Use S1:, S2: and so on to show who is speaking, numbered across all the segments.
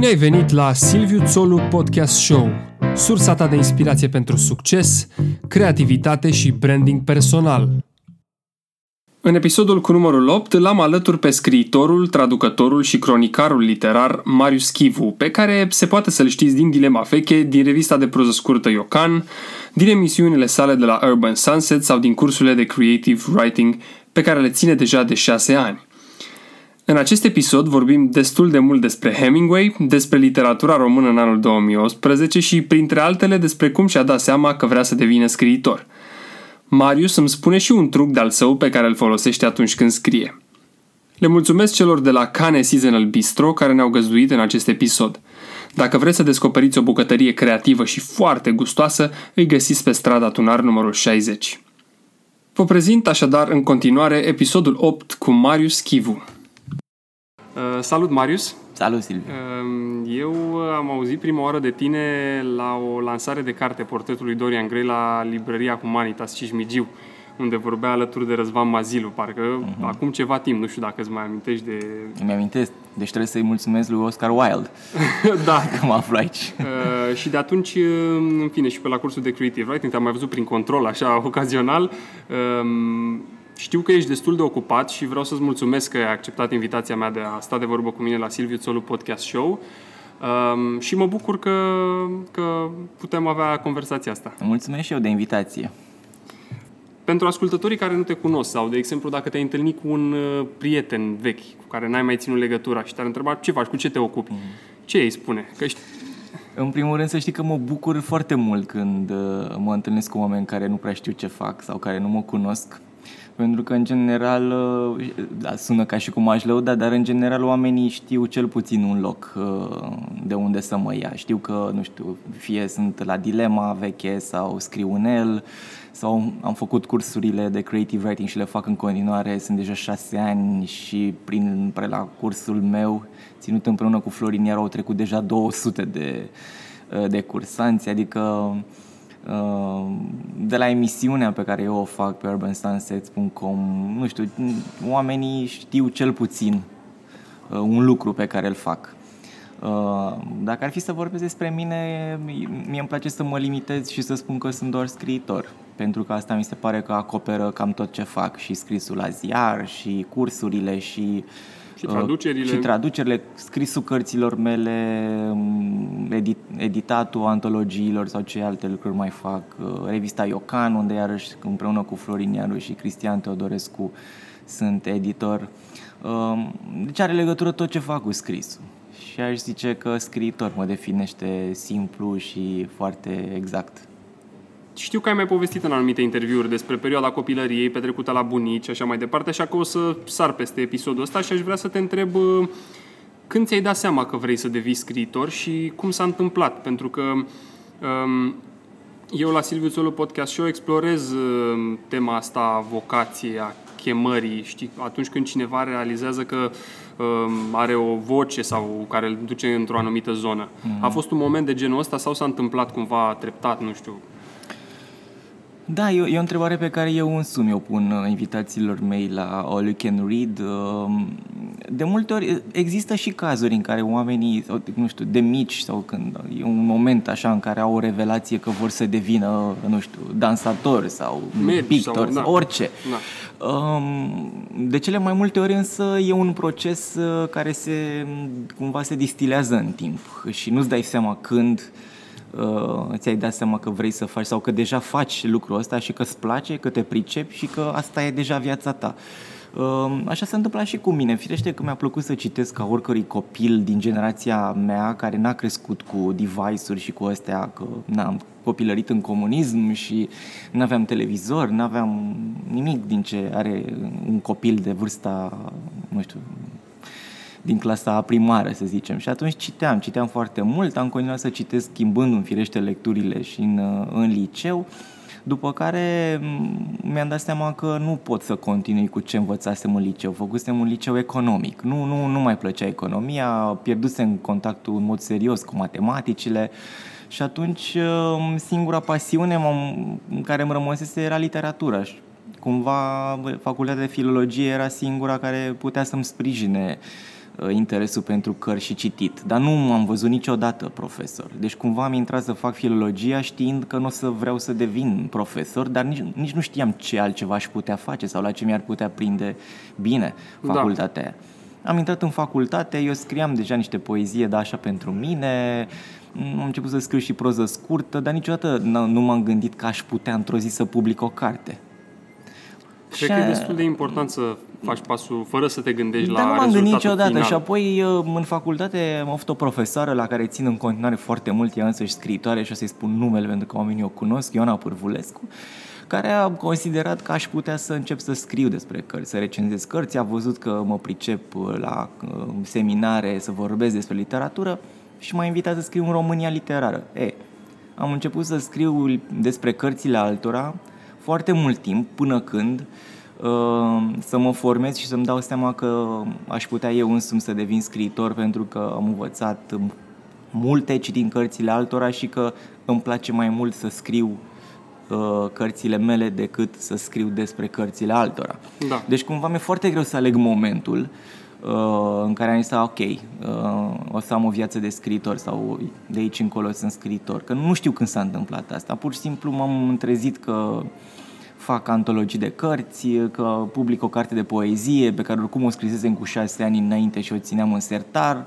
S1: Bine ai venit la Silviu Țolu Podcast Show, sursa ta de inspirație pentru succes, creativitate și branding personal. În episodul cu numărul 8 l-am alături pe scriitorul, traducătorul și cronicarul literar Marius Chivu, pe care se poate să-l știți din Dilema Veche, din revista de proză scurtă Iocan, din emisiunile sale de la Urban Sunset sau din cursurile de creative writing pe care le ține deja de 6 ani. În acest episod vorbim destul de mult despre Hemingway, despre literatura română în anul 2018 și, printre altele, despre cum și-a dat seama că vrea să devină scriitor. Marius îmi spune și un truc de-al său pe care îl folosește atunci când scrie. Le mulțumesc celor de la Cane Seasonal Bistro care ne-au găzduit în acest episod. Dacă vreți să descoperiți o bucătărie creativă și foarte gustoasă, îi găsiți pe strada Tunar numărul 60. Vă prezint așadar în continuare episodul 8 cu Marius Chivu. Uh, salut, Marius!
S2: Salut, Silviu!
S1: Uh, eu am auzit prima oară de tine la o lansare de carte portretul lui Dorian Gray la librăria Humanitas Cismigiu, unde vorbea alături de Răzvan Mazilu, parcă uh-huh. acum ceva timp, nu știu dacă îți mai amintești de...
S2: Îmi amintesc, deci trebuie să-i mulțumesc lui Oscar Wilde
S1: da.
S2: că mă aflu aici.
S1: Uh, și de atunci, uh, în fine, și pe la cursul de Creative Writing te-am mai văzut prin control, așa, ocazional. Uh, știu că ești destul de ocupat și vreau să-ți mulțumesc că ai acceptat invitația mea de a sta de vorbă cu mine la Silviu Țolu Podcast Show. Um, și mă bucur că, că putem avea conversația asta.
S2: Mulțumesc și eu de invitație.
S1: Pentru ascultătorii care nu te cunosc sau, de exemplu, dacă te-ai întâlnit cu un uh, prieten vechi cu care n-ai mai ținut legătura și te-ar întreba ce faci, cu ce te ocupi, mm. ce îi spune? Că ești...
S2: În primul rând să știi că mă bucur foarte mult când uh, mă întâlnesc cu oameni care nu prea știu ce fac sau care nu mă cunosc pentru că, în general, uh, da, sună ca și cum aș lăuda, dar, în general, oamenii știu cel puțin un loc uh, de unde să mă ia. Știu că, nu știu, fie sunt la dilema veche sau scriu în el, sau am făcut cursurile de creative writing și le fac în continuare, sunt deja șase ani și prin pre la cursul meu, ținut împreună cu Florin, iar au trecut deja 200 de, uh, de cursanți, adică Uh, de la emisiunea pe care eu o fac pe urbansunsets.com, nu știu, oamenii știu cel puțin uh, un lucru pe care îl fac. Uh, dacă ar fi să vorbesc despre mine, mie îmi place să mă limitez și să spun că sunt doar scriitor, pentru că asta mi se pare că acoperă cam tot ce fac, și scrisul la ziar, și cursurile, și uh,
S1: și traducerile.
S2: Și traducerile, scrisul cărților mele, edit, editatul antologiilor sau ce alte lucruri mai fac, uh, revista Iocan, unde iarăși împreună cu Florin Iaru și Cristian Teodorescu sunt editor. Um, deci are legătură tot ce fac cu scrisul. Și aș zice că scriitor mă definește simplu și foarte exact.
S1: Știu că ai mai povestit în anumite interviuri despre perioada copilăriei petrecută la bunici și așa mai departe, așa că o să sar peste episodul ăsta și aș vrea să te întreb uh, când ți-ai dat seama că vrei să devii scriitor și cum s-a întâmplat? Pentru că um, eu la Silviu Țolu Podcast Show explorez uh, tema asta vocației, a chemării, știi, atunci când cineva realizează că um, are o voce sau care îl duce într-o anumită zonă. Mm-hmm. A fost un moment de genul ăsta sau s-a întâmplat cumva treptat, nu știu,
S2: da, e, e o întrebare pe care eu însumi o pun uh, invitațiilor mei la All You Can Read. Um, de multe ori există și cazuri în care oamenii, nu știu, de mici sau când e un moment așa în care au o revelație că vor să devină, nu știu, dansatori sau pictori, sau, da. orice. Da. Um, de cele mai multe ori însă e un proces uh, care se cumva se distilează în timp și nu-ți dai seama când uh, ți-ai dat seama că vrei să faci sau că deja faci lucrul ăsta și că îți place, că te pricepi și că asta e deja viața ta. Uh, așa s-a întâmplat și cu mine. Firește că mi-a plăcut să citesc ca oricărui copil din generația mea care n-a crescut cu device-uri și cu astea, că n-am copilărit în comunism și nu aveam televizor, nu aveam nimic din ce are un copil de vârsta, nu știu, din clasa primară, să zicem. Și atunci citeam, citeam foarte mult, am continuat să citesc schimbându-mi firește lecturile și în, în liceu, după care mi-am dat seama că nu pot să continui cu ce învățasem în liceu. Făcusem un liceu economic. Nu, nu, nu mai plăcea economia, pierdusem contactul în mod serios cu matematicile și atunci singura pasiune în care îmi rămăsese era literatura. Cumva facultatea de filologie era singura care putea să-mi sprijine uh, uh, interesul pentru cărți și citit, dar nu m-am văzut niciodată profesor. Deci cumva am intrat să fac filologia știind că nu o să vreau să devin profesor, dar nici, nici nu știam ce altceva aș putea face sau la ce mi-ar putea prinde bine da. facultatea da. Am intrat în facultate, eu scriam deja niște poezie, da, așa pentru mine, am început să scriu și proză scurtă, dar niciodată nu m-am gândit că aș putea într-o zi să public o carte.
S1: Cred și... că e destul de important să faci pasul fără să te gândești
S2: Dar
S1: la
S2: nu m-am gândit niciodată
S1: final.
S2: și apoi în facultate am avut o profesoară la care țin în continuare foarte mult, ea însă și scriitoare și o să-i spun numele pentru că oamenii o cunosc, Ioana Pârvulescu, care a considerat că aș putea să încep să scriu despre cărți, să recenzez cărți, a văzut că mă pricep la uh, seminare să vorbesc despre literatură și m-a invitat să scriu în România literară. E, am început să scriu despre cărțile altora foarte mult timp, până când uh, să mă formez și să-mi dau seama că aș putea eu însumi să devin scriitor pentru că am învățat multe din cărțile altora și că îmi place mai mult să scriu uh, cărțile mele decât să scriu despre cărțile altora.
S1: Da.
S2: Deci cumva mi-e foarte greu să aleg momentul uh, în care am zis, ok, uh, o să am o viață de scriitor sau de aici încolo sunt scriitor. Că nu știu când s-a întâmplat asta. Pur și simplu m-am trezit că fac antologii de cărți, că public o carte de poezie pe care oricum o scrisesem cu șase ani înainte și o țineam în sertar.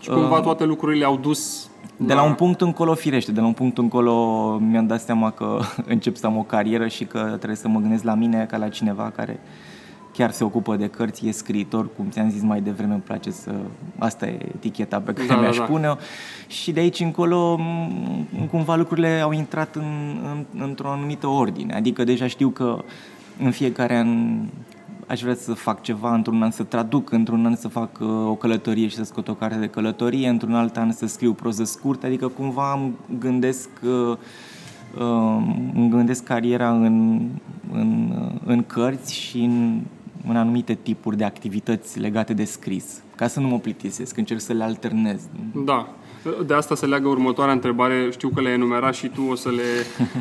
S1: Și cumva uh, toate lucrurile au dus
S2: de la un punct încolo, firește, de la un punct încolo mi-am dat seama că încep să am o carieră și că trebuie să mă gândesc la mine ca la cineva care chiar se ocupă de cărți, e scriitor, cum ți-am zis mai devreme, îmi place să... Asta e eticheta pe care da, mi-aș da, da. pune-o. Și de aici încolo, cumva lucrurile au intrat în, în, într-o anumită ordine. Adică deja știu că în fiecare an aș vrea să fac ceva, într-un an să traduc, într-un an să fac uh, o călătorie și să scot o carte de călătorie, într-un alt an să scriu proză scurtă, adică cumva îmi gândesc, uh, uh, îmi gândesc cariera în, în, în cărți și în, în anumite tipuri de activități legate de scris, ca să nu mă plictisesc, încerc să le alternez.
S1: Da, de asta se leagă următoarea întrebare. Știu că le-ai enumerat și tu, o să le,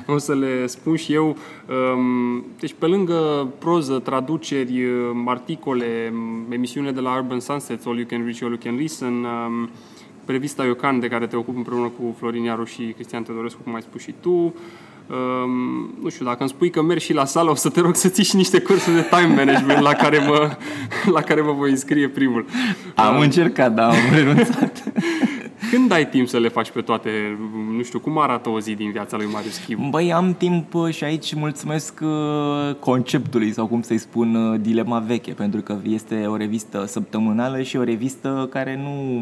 S1: o să le spun și eu. Um, deci, pe lângă proză, traduceri, um, articole, um, emisiune de la Urban Sunsets, All You Can Reach, All You Can Listen, revista Iocan, de care te ocupi împreună cu Florin Iaru și Cristian Teodorescu, cum ai spus și tu, Um, nu știu, dacă îmi spui că mergi și la sală, o să te rog să ții și niște cursuri de time management la care mă, la care mă voi înscrie primul.
S2: Am uh, încercat, dar am renunțat.
S1: Când ai timp să le faci pe toate? Nu știu, cum arată o zi din viața lui Marius Chivu?
S2: Băi, am timp uh, și aici mulțumesc uh, conceptului sau cum să-i spun uh, Dilema Veche, pentru că este o revistă săptămânală și o revistă care nu,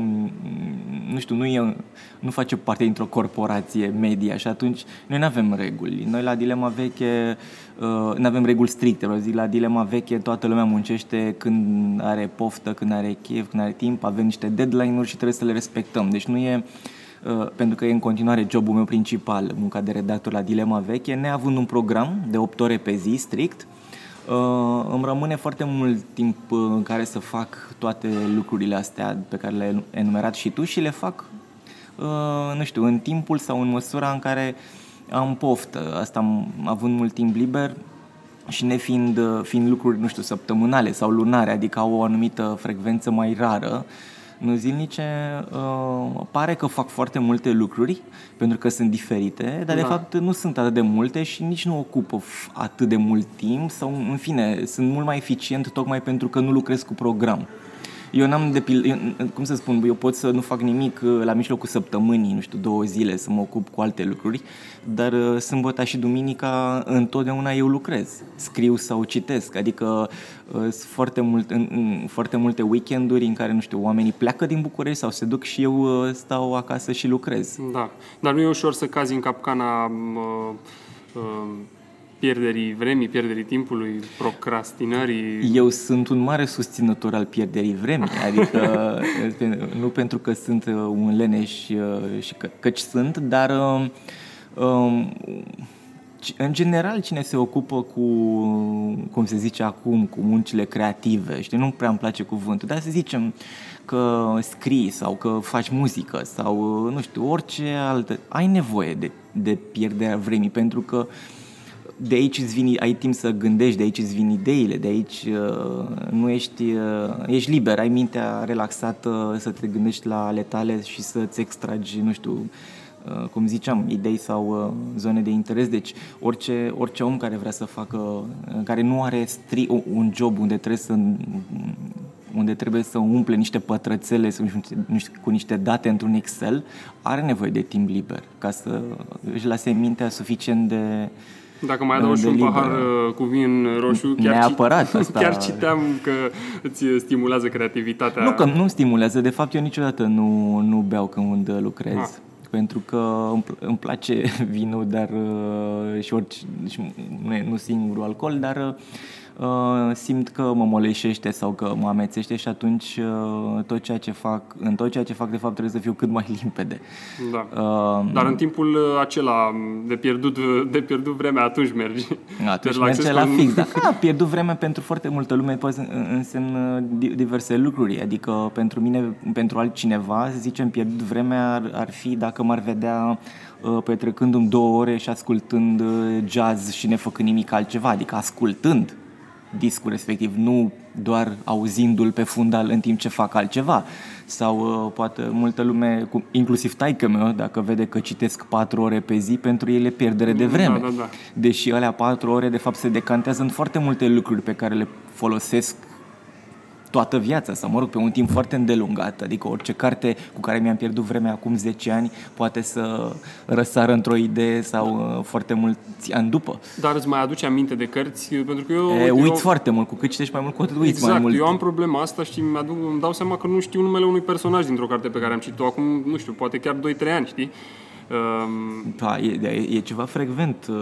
S2: nu știu, nu, e, nu face parte dintr-o corporație media și atunci noi nu avem reguli. Noi la Dilema Veche uh, nu avem reguli stricte, vă zic, la Dilema Veche toată lumea muncește când are poftă, când are chef, când are timp, avem niște deadline-uri și trebuie să le respectăm. Deci nu e uh, pentru că e în continuare jobul meu principal, munca de redactor la Dilema Veche, neavând un program de 8 ore pe zi strict, Uh, îmi rămâne foarte mult timp în care să fac toate lucrurile astea pe care le-ai enumerat și tu și le fac, uh, nu știu, în timpul sau în măsura în care am poftă. Asta am având mult timp liber și nefiind uh, fiind lucruri, nu știu, săptămânale sau lunare, adică au o anumită frecvență mai rară, uh, nu zilnice, uh, pare că fac foarte multe lucruri pentru că sunt diferite, dar da. de fapt nu sunt atât de multe și nici nu ocupă atât de mult timp sau, în fine, sunt mult mai eficient tocmai pentru că nu lucrez cu program. Eu n-am de pil- eu, cum să spun, eu pot să nu fac nimic uh, la mijlocul săptămânii, nu știu, două zile să mă ocup cu alte lucruri, dar uh, sâmbătă și duminica întotdeauna eu lucrez, scriu sau citesc, adică uh, sunt foarte, mult, în, în, foarte multe weekenduri în care, nu știu, oamenii pleacă din București sau se duc și eu stau acasă și lucrez.
S1: Da, dar nu e ușor să cazi în capcana uh, uh, pierderii vremii, pierderii timpului, procrastinării?
S2: Eu sunt un mare susținător al pierderii vremii, adică nu pentru că sunt uh, un leneș uh, și că, căci sunt, dar um, um, în general cine se ocupă cu, cum se zice acum, cu muncile creative, știi, nu prea îmi place cuvântul, dar să zicem că scrii sau că faci muzică sau, uh, nu știu, orice altă, ai nevoie de, de pierderea vremii pentru că uh, de aici îți vin, ai timp să gândești, de aici îți vin ideile, de aici uh, nu ești, uh, ești liber, ai mintea relaxată să te gândești la ale tale și să-ți extragi, nu știu, uh, cum ziceam, idei sau uh, zone de interes. Deci orice, orice om care vrea să facă, uh, care nu are stri, un job unde trebuie să unde trebuie să umple niște pătrățele cu niște date într-un Excel, are nevoie de timp liber ca să își lase mintea suficient de
S1: dacă mai adaug și un liber. pahar uh, cu vin roșu, chiar,
S2: Neapărat, asta...
S1: chiar citeam că îți stimulează creativitatea.
S2: Nu, că nu stimulează. De fapt, eu niciodată nu, nu beau când lucrez. Ah. Pentru că îmi place vinul, dar uh, și orice, și nu, nu singurul alcool, dar uh, Uh, simt că mă moleșește sau că mă amețește și atunci uh, tot ceea ce fac, în tot ceea ce fac de fapt trebuie să fiu cât mai limpede.
S1: Da. Uh, Dar în timpul acela de pierdut, de pierdut vremea, atunci mergi.
S2: Atunci merge la fix. Da, da, pierdut vremea pentru foarte multă lume poate însemnă diverse lucruri. Adică pentru mine, pentru altcineva, să zicem, pierdut vremea ar, ar fi dacă m-ar vedea petrecându-mi două ore și ascultând jazz și nefăcând nimic altceva, adică ascultând discul respectiv, nu doar auzindu-l pe fundal în timp ce fac altceva. Sau uh, poate multă lume, cu, inclusiv taică meu, dacă vede că citesc 4 ore pe zi, pentru ele pierdere de vreme.
S1: Da, da, da.
S2: Deși alea 4 ore, de fapt, se decantează în foarte multe lucruri pe care le folosesc toată viața sau, mă rog, pe un timp foarte îndelungat. Adică orice carte cu care mi-am pierdut vremea acum 10 ani poate să răsară într-o idee sau uh, foarte mulți ani după.
S1: Dar îți mai aduce aminte de cărți? Pentru că eu...
S2: E, uit eu... foarte mult. Cu cât citești mai mult, cu atât uiți
S1: exact.
S2: mai mult.
S1: eu am problema asta și mi-aduc, îmi dau seama că nu știu numele unui personaj dintr-o carte pe care am citit-o acum, nu știu, poate chiar 2-3 ani, știi?
S2: Um... Da, e, e, e ceva frecvent. Uh,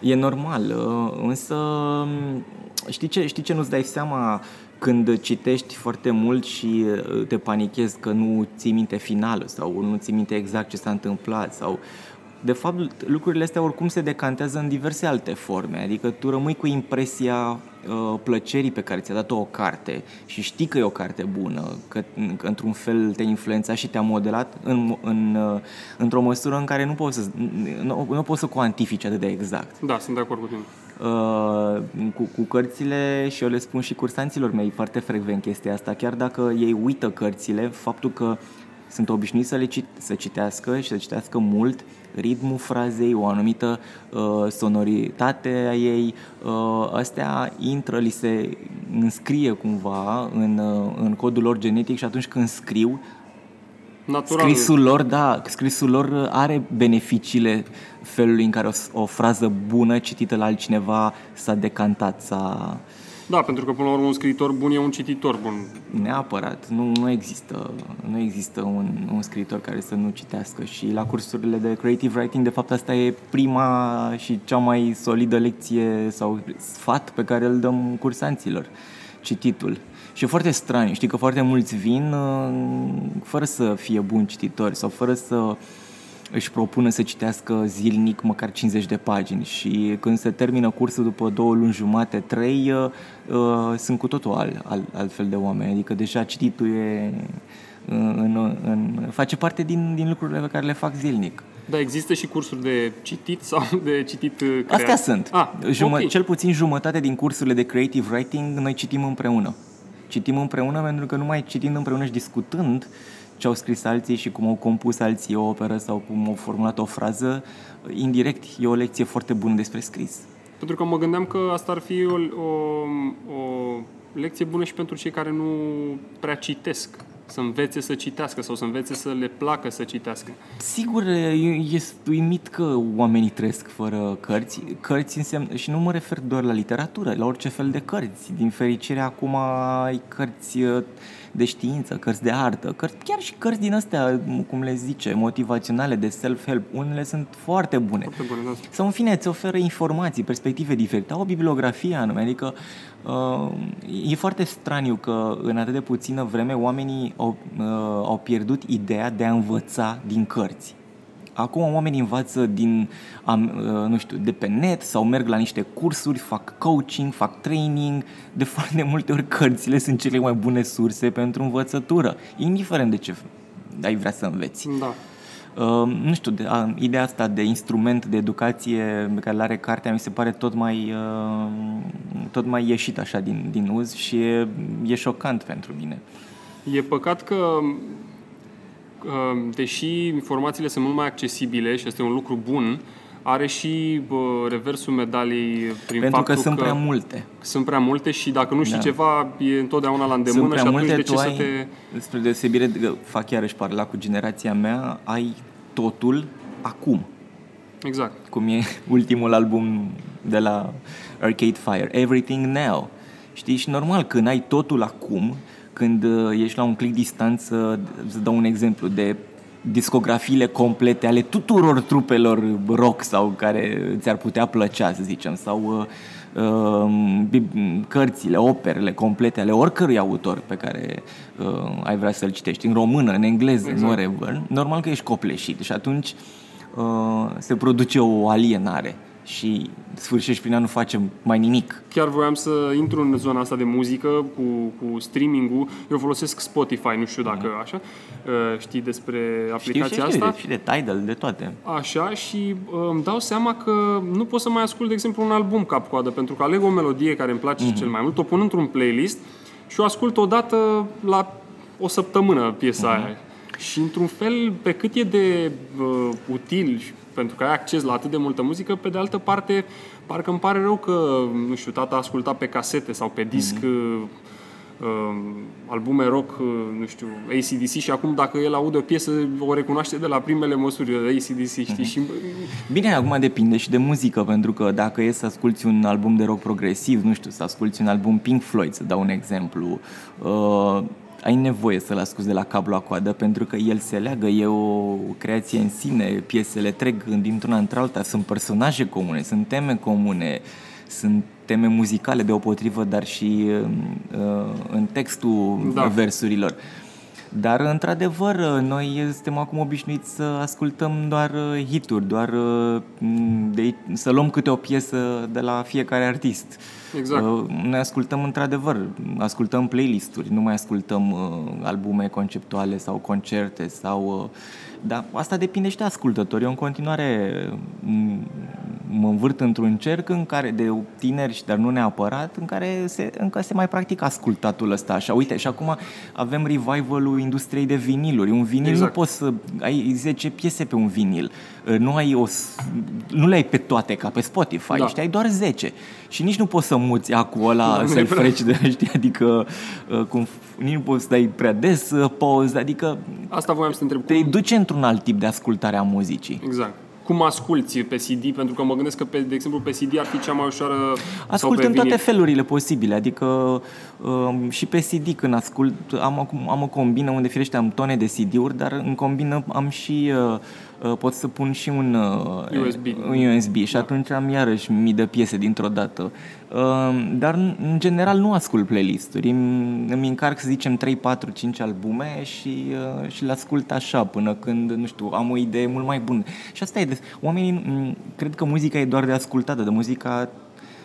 S2: e normal. Uh, însă, um, știi ce, știi ce nu-ți dai seama când citești foarte mult și uh, te panichezi că nu ții minte finalul sau nu ții minte exact ce s-a întâmplat sau de fapt, lucrurile astea oricum se decantează în diverse alte forme, adică tu rămâi cu impresia uh, plăcerii pe care ți-a dat-o o carte și știi că e o carte bună, că, că într-un fel te-a influențat și te-a modelat în, în, uh, într-o măsură în care nu poți să, nu, nu poți să cuantifici atât de exact.
S1: Da, sunt de acord cu tine.
S2: Uh, cu, cu cărțile și eu le spun și cursanților mei foarte frecvent chestia asta, chiar dacă ei uită cărțile, faptul că sunt obișnuiți să le cit- să citească și să citească mult, ritmul frazei, o anumită uh, sonoritate a ei, uh, astea intră, li se înscrie cumva în, uh, în codul lor genetic și atunci când scriu,
S1: Natural.
S2: Scrisul lor, da, scrisul lor are beneficiile felului în care o, o frază bună citită la altcineva s-a decantat, s-a...
S1: Da, pentru că până la urmă un scriitor bun e un cititor bun.
S2: Neapărat, nu, nu există, nu există un, un scriitor care să nu citească și la cursurile de creative writing, de fapt asta e prima și cea mai solidă lecție sau sfat pe care îl dăm cursanților, cititul. Și e foarte straniu, știi că foarte mulți vin uh, fără să fie buni cititori sau fără să își propună să citească zilnic măcar 50 de pagini și când se termină cursul după două luni jumate, trei, uh, uh, sunt cu totul al, al, altfel de oameni. Adică deja cititul e, în, în, în, face parte din, din lucrurile pe care le fac zilnic.
S1: Dar există și cursuri de citit sau de citit creat?
S2: Astea sunt. Ah, Jumă- okay. Cel puțin jumătate din cursurile de creative writing noi citim împreună citim împreună pentru că numai citind împreună și discutând ce au scris alții și cum au compus alții o operă sau cum au formulat o frază, indirect e o lecție foarte bună despre scris.
S1: Pentru că mă gândeam că asta ar fi o, o, o lecție bună și pentru cei care nu prea citesc să învețe să citească sau să învețe să le placă să citească.
S2: Sigur, este uimit că oamenii trăiesc fără cărți. Cărți înseamnă, și nu mă refer doar la literatură, la orice fel de cărți. Din fericire, acum ai cărți uh, de știință, cărți de artă, cărți, chiar și cărți din astea, cum le zice, motivaționale, de self-help. Unele sunt foarte bune.
S1: Foarte bune da.
S2: Sau, în fine, îți oferă informații, perspective diferite. Au o bibliografie anume, adică Uh, e foarte straniu că în atât de puțină vreme oamenii au, uh, au pierdut ideea de a învăța din cărți. Acum oamenii învață din, uh, nu știu, de pe net sau merg la niște cursuri, fac coaching, fac training. De foarte multe ori cărțile sunt cele mai bune surse pentru învățătură, indiferent de ce ai vrea să înveți.
S1: Da.
S2: Uh, nu știu, de, uh, ideea asta de instrument de educație pe care are cartea mi se pare tot mai, uh, tot mai ieșit așa din, din uz și e, e șocant pentru mine.
S1: E păcat că uh, deși informațiile sunt mult mai accesibile și este un lucru bun, are și bă, reversul medalii prin
S2: Pentru
S1: faptul
S2: că sunt prea multe.
S1: Sunt prea multe și dacă nu știi
S2: Da.
S1: ceva, e întotdeauna la îndemână
S2: Sunt prea
S1: și atunci
S2: multe,
S1: de ce
S2: tu
S1: să
S2: ai,
S1: te...
S2: spre deosebire, de, fac iarăși paralela cu generația mea, ai totul acum.
S1: Exact.
S2: cum e ultimul album de la Arcade Fire, Everything Now. Știi? Și normal, când ai totul acum, când uh, ești la un click distanță, să dau un exemplu de discografiile complete ale tuturor trupelor rock sau care ți-ar putea plăcea, să zicem, sau uh, uh, bi- cărțile, operele complete ale oricărui autor pe care uh, ai vrea să-l citești, în română, în engleză,
S1: Exact.
S2: exact. whatever, normal că ești copleșit și atunci uh, se produce o alienare și sfârșești prin a nu face mai nimic.
S1: Chiar voiam să intru în zona asta de muzică cu, cu streaming-ul. Eu folosesc Spotify, nu știu dacă așa. Uh, Știi despre aplicația
S2: știu, știu,
S1: asta?
S2: de, și de Tidal, de toate.
S1: Așa și uh, îmi dau seama că nu pot să mai ascult, de exemplu, un album cap-coadă, pentru că aleg o melodie care îmi place
S2: Mhm.
S1: cel mai mult, o pun într-un playlist și o ascult odată la o săptămână piesa
S2: Mhm.
S1: aia. Și într-un fel, pe cât e de uh, util, și- pentru că ai acces la atât de multă muzică, pe de altă parte, parcă îmi pare rău că, nu știu, tata asculta pe casete sau pe disc
S2: Mhm.
S1: uh, uh, albume rock, uh, nu știu, ACDC și acum dacă el aude o piesă, o recunoaște de la primele măsuri de ACDC, știi?
S2: Mhm.
S1: Și
S2: Bine, acum depinde și de muzică, pentru că dacă e să asculti un album de rock progresiv, nu știu, să asculti un album Pink Floyd, să dau un exemplu, uh, ai nevoie să-l asculti de la cablu la coadă, pentru că el se leagă, e o creație în sine, piesele trec dintr-una într-alta, sunt personaje comune, sunt teme comune, sunt teme muzicale deopotrivă, dar și uh, în textul
S1: Da.
S2: da. versurilor. Dar, într-adevăr, noi suntem acum obișnuiți să ascultăm doar uh, hituri, doar uh, m, de, să luăm câte o piesă de la fiecare artist.
S1: Exact.
S2: Uh, Noi ascultăm, într-adevăr, ascultăm playlist-uri, nu mai ascultăm uh, albume conceptuale sau concerte sau... Uh, dar asta depinde și de ascultători. Eu în continuare m, mă învârt într-un cerc în care de tineri, și dar nu neapărat, în care se, încă se mai practică ascultatul ăsta așa. Uite, și acum avem revival-ul industriei de viniluri. Un vinil
S1: Exact.
S2: nu poți să ai 10 piese pe un vinil. Uh, Nu ai o, s- nu le ai pe toate ca pe Spotify,
S1: Da.
S2: da. știi, ai doar 10. Și nici nu poți să muți acul ăla,
S1: Da,
S2: da, să-l
S1: neapărat.
S2: freci de, știi, adică uh, cum, nici nu poți să dai prea des uh, pauză, adică
S1: asta voiam să te întreb.
S2: te
S1: Cum,
S2: duce într-un alt tip de ascultare a muzicii.
S1: exact. Cum asculti pe CD? Pentru că mă gândesc că, pe, de exemplu, pe CD ar fi cea mai ușoară
S2: Ascult
S1: sau pe
S2: în toate
S1: vinil.
S2: felurile posibile, adică um, și pe CD când ascult am, acum- am o combină unde firește am tone de CD-uri, dar în combină am și uh, uh, pot să pun și un uh,
S1: USB.
S2: un USB și atunci am iarăși mii de piese dintr-o dată. Um, dar în în general nu ascult playlist-uri, îmi, îmi încarc să zicem 3, 4, 5 albume și, uh, și le ascult așa până când, nu știu, am o idee mult mai bună. Și asta e, des- oamenii m, cred că muzica e doar de ascultată, de muzica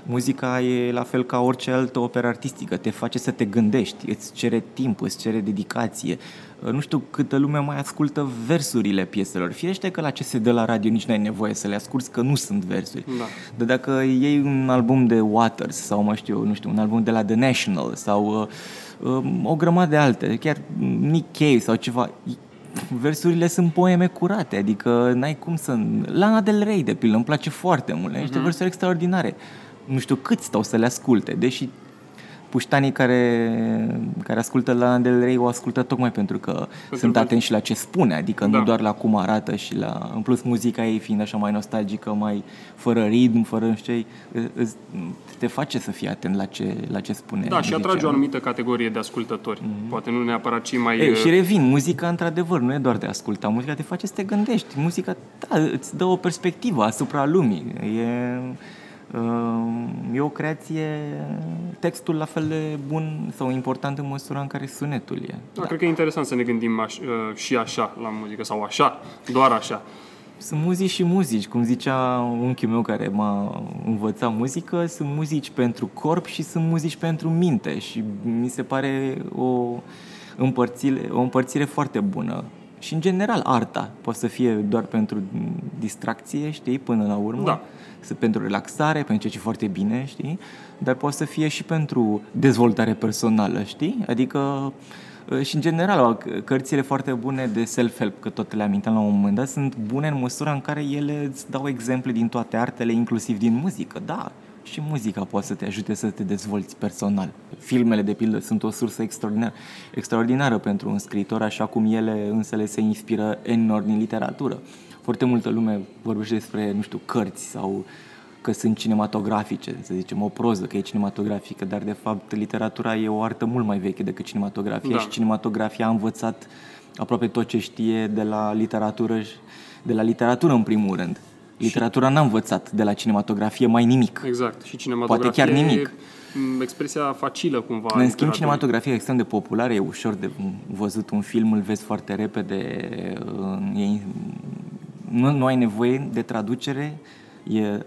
S2: Muzica e la fel ca orice altă operă artistică, te face să te gândești, îți cere timp, îți cere dedicație. Nu știu câtă lume mai ascultă versurile pieselor. Firește că la ce se dă la radio nici n-ai nevoie să le asculți, că nu sunt versuri.
S1: Da.
S2: Dar dacă iei un album de Waters sau, mă știu, nu știu, un album de la The National sau uh, uh, o grămadă de alte, chiar Nick Cave sau ceva, versurile sunt poeme curate, adică n-ai cum să... Lana Del Rey, de pildă, îmi place foarte mult, are niște versuri extraordinare. Nu știu cât stau să le asculte, deși puștanii care, care ascultă Lana Del Rey o ascultă tocmai pentru că sunt
S1: că-
S2: atenți și la ce spune, adică
S1: Da.
S2: nu doar la cum arată și la... În plus, muzica ei fiind așa mai nostalgică, mai fără ritm, fără nu știu ce, îți- te face să fii atent la ce, la ce spune.
S1: Da, și atrage o
S2: muzicianul.
S1: anumită categorie de ascultători. Poate nu neapărat cei mai...
S2: Ei,
S1: uh,
S2: și revin, muzica într-adevăr nu e doar de asculta, muzica te face să te gândești, muzica da, îți dă o perspectivă asupra lumii, e, uh, e o creație, textul la fel de bun sau important în măsura în care sunetul e.
S1: Da, cred că e interesant să ne gândim aș, uh, și așa la muzică, sau așa, doar așa.
S2: Sunt muzici și muzici, cum zicea unchiul meu care m-a învățat muzică, sunt muzici pentru corp și sunt muzici pentru minte și mi se pare o împărțire, o împărțire foarte bună și în general arta poate să fie doar pentru distracție, știi, până la urmă.
S1: Da.
S2: Să, pentru relaxare, pentru ceea ce e foarte bine, știi? Dar poate să fie și pentru dezvoltare personală, știi? Adică uh, și în general, cărțile foarte bune de self-help, că tot le aminteam la un moment dat, sunt bune în măsura în care ele îți dau exemple din toate artele, inclusiv din muzică, da și muzica poate să te ajute să te dezvolți personal. Filmele, de pildă, sunt o sursă extraordinar, extraordinară pentru un scriitor, așa cum ele însele se inspiră enorm din literatură. Foarte multă lume vorbește despre, nu știu, cărți sau că sunt cinematografice, să zicem, o proză că e cinematografică, dar de fapt literatura e o artă mult mai veche decât cinematografia da. și cinematografia a învățat aproape tot ce știe de la literatură, de la literatură în primul rând. Literatura n-a învățat de la cinematografie mai nimic.
S1: Exact. Și cinematografia
S2: Poate chiar nimic.
S1: E expresia facilă cumva.
S2: În schimb, cinematografia e extrem de populară, e ușor de văzut un film, îl vezi foarte repede, e, nu, nu ai nevoie de traducere, e,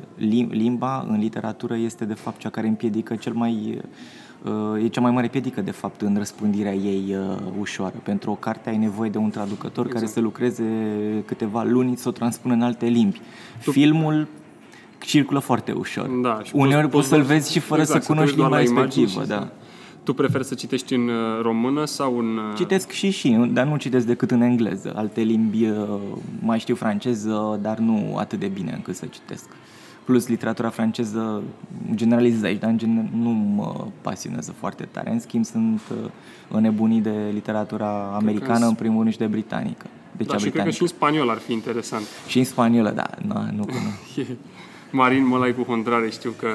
S2: limba în literatură este de fapt cea care împiedică cel mai e cea mai mare piedică, de fapt, în răspândirea ei uh, ușoară. Pentru o carte ai nevoie de un traducător exact. care să lucreze câteva luni, să o transpună în alte limbi. Tu... Filmul circulă foarte ușor.
S1: Da,
S2: și Uneori poți, poți să-l vezi și fără exact, să cunoști limba respectivă. Da.
S1: Tu preferi să citești în uh, română sau în... Uh,
S2: citesc și și, dar nu citesc decât în engleză. Alte limbi mai știu franceză, dar nu atât de bine încât să citesc plus literatura franceză generalizez aici, dar în gen, nu mă pasionează foarte tare. În schimb, sunt uh, înnebunii de literatura americană, în primul rând, și de britanică.
S1: De da, și cred că și în spaniol ar fi interesant.
S2: Și în spaniolă, da, nu, nu cunosc.
S1: Marin Mălai cu Hondrare, știu că...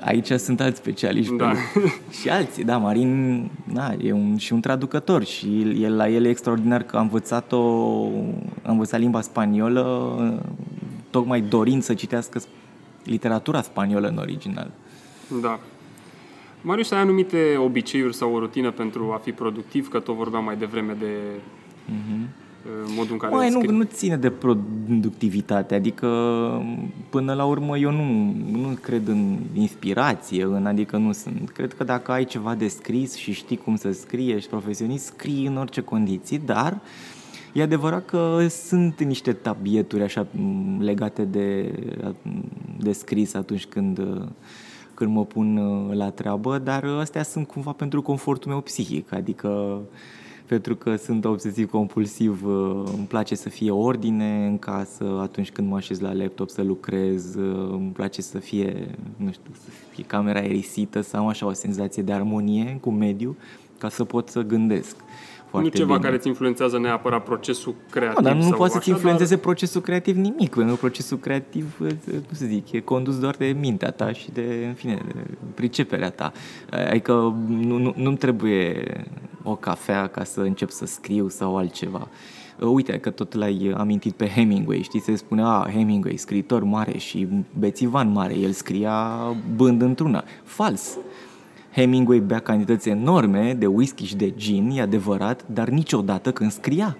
S2: Aici sunt alți specialiști. Da. Pe... și alții, da, Marin da, e un, și un traducător și el, la el e extraordinar că a învățat-o, a învățat limba spaniolă tocmai dorind să citească literatura spaniolă în original.
S1: Da. Marius, ai anumite obiceiuri sau o rutină pentru a fi productiv, că tot vorbeam mai devreme de mm-hmm. Modul în care...
S2: Mai nu, nu ține de productivitate, adică până la urmă eu nu, nu cred în inspirație, în, adică nu sunt. Cred că dacă ai ceva de scris și știi cum să scrii, ești profesionist, scrii în orice condiții, dar uh, E adevărat că sunt niște tabieturi așa legate de, de scris atunci când, când mă pun uh, la treabă, dar astea sunt cumva pentru confortul meu psihic, adică pentru că sunt obsesiv compulsiv, uh, îmi place să fie ordine în casă atunci când mă așez la laptop să lucrez, uh, îmi place să fie, nu știu, să fie camera aerisită, să am așa o senzație de armonie cu mediu ca să pot să gândesc
S1: foarte Nu ceva bine. care îți influențează neapărat procesul creativ.
S2: No, dar nu poate
S1: să-ți
S2: influențeze dar... procesul creativ nimic, pentru că procesul creativ, cum să zic, e condus doar de mintea ta și de, în fine, de priceperea ta. Adică nu, nu, nu-mi trebuie o cafea ca să încep să scriu sau altceva. Uite că tot l-ai amintit pe Hemingway, știi, se spunea, a, Hemingway, scriitor mare și bețivan mare, el scria bând într-una. Fals. Hemingway bea cantități enorme de whisky și de gin, e adevărat, dar niciodată când scria.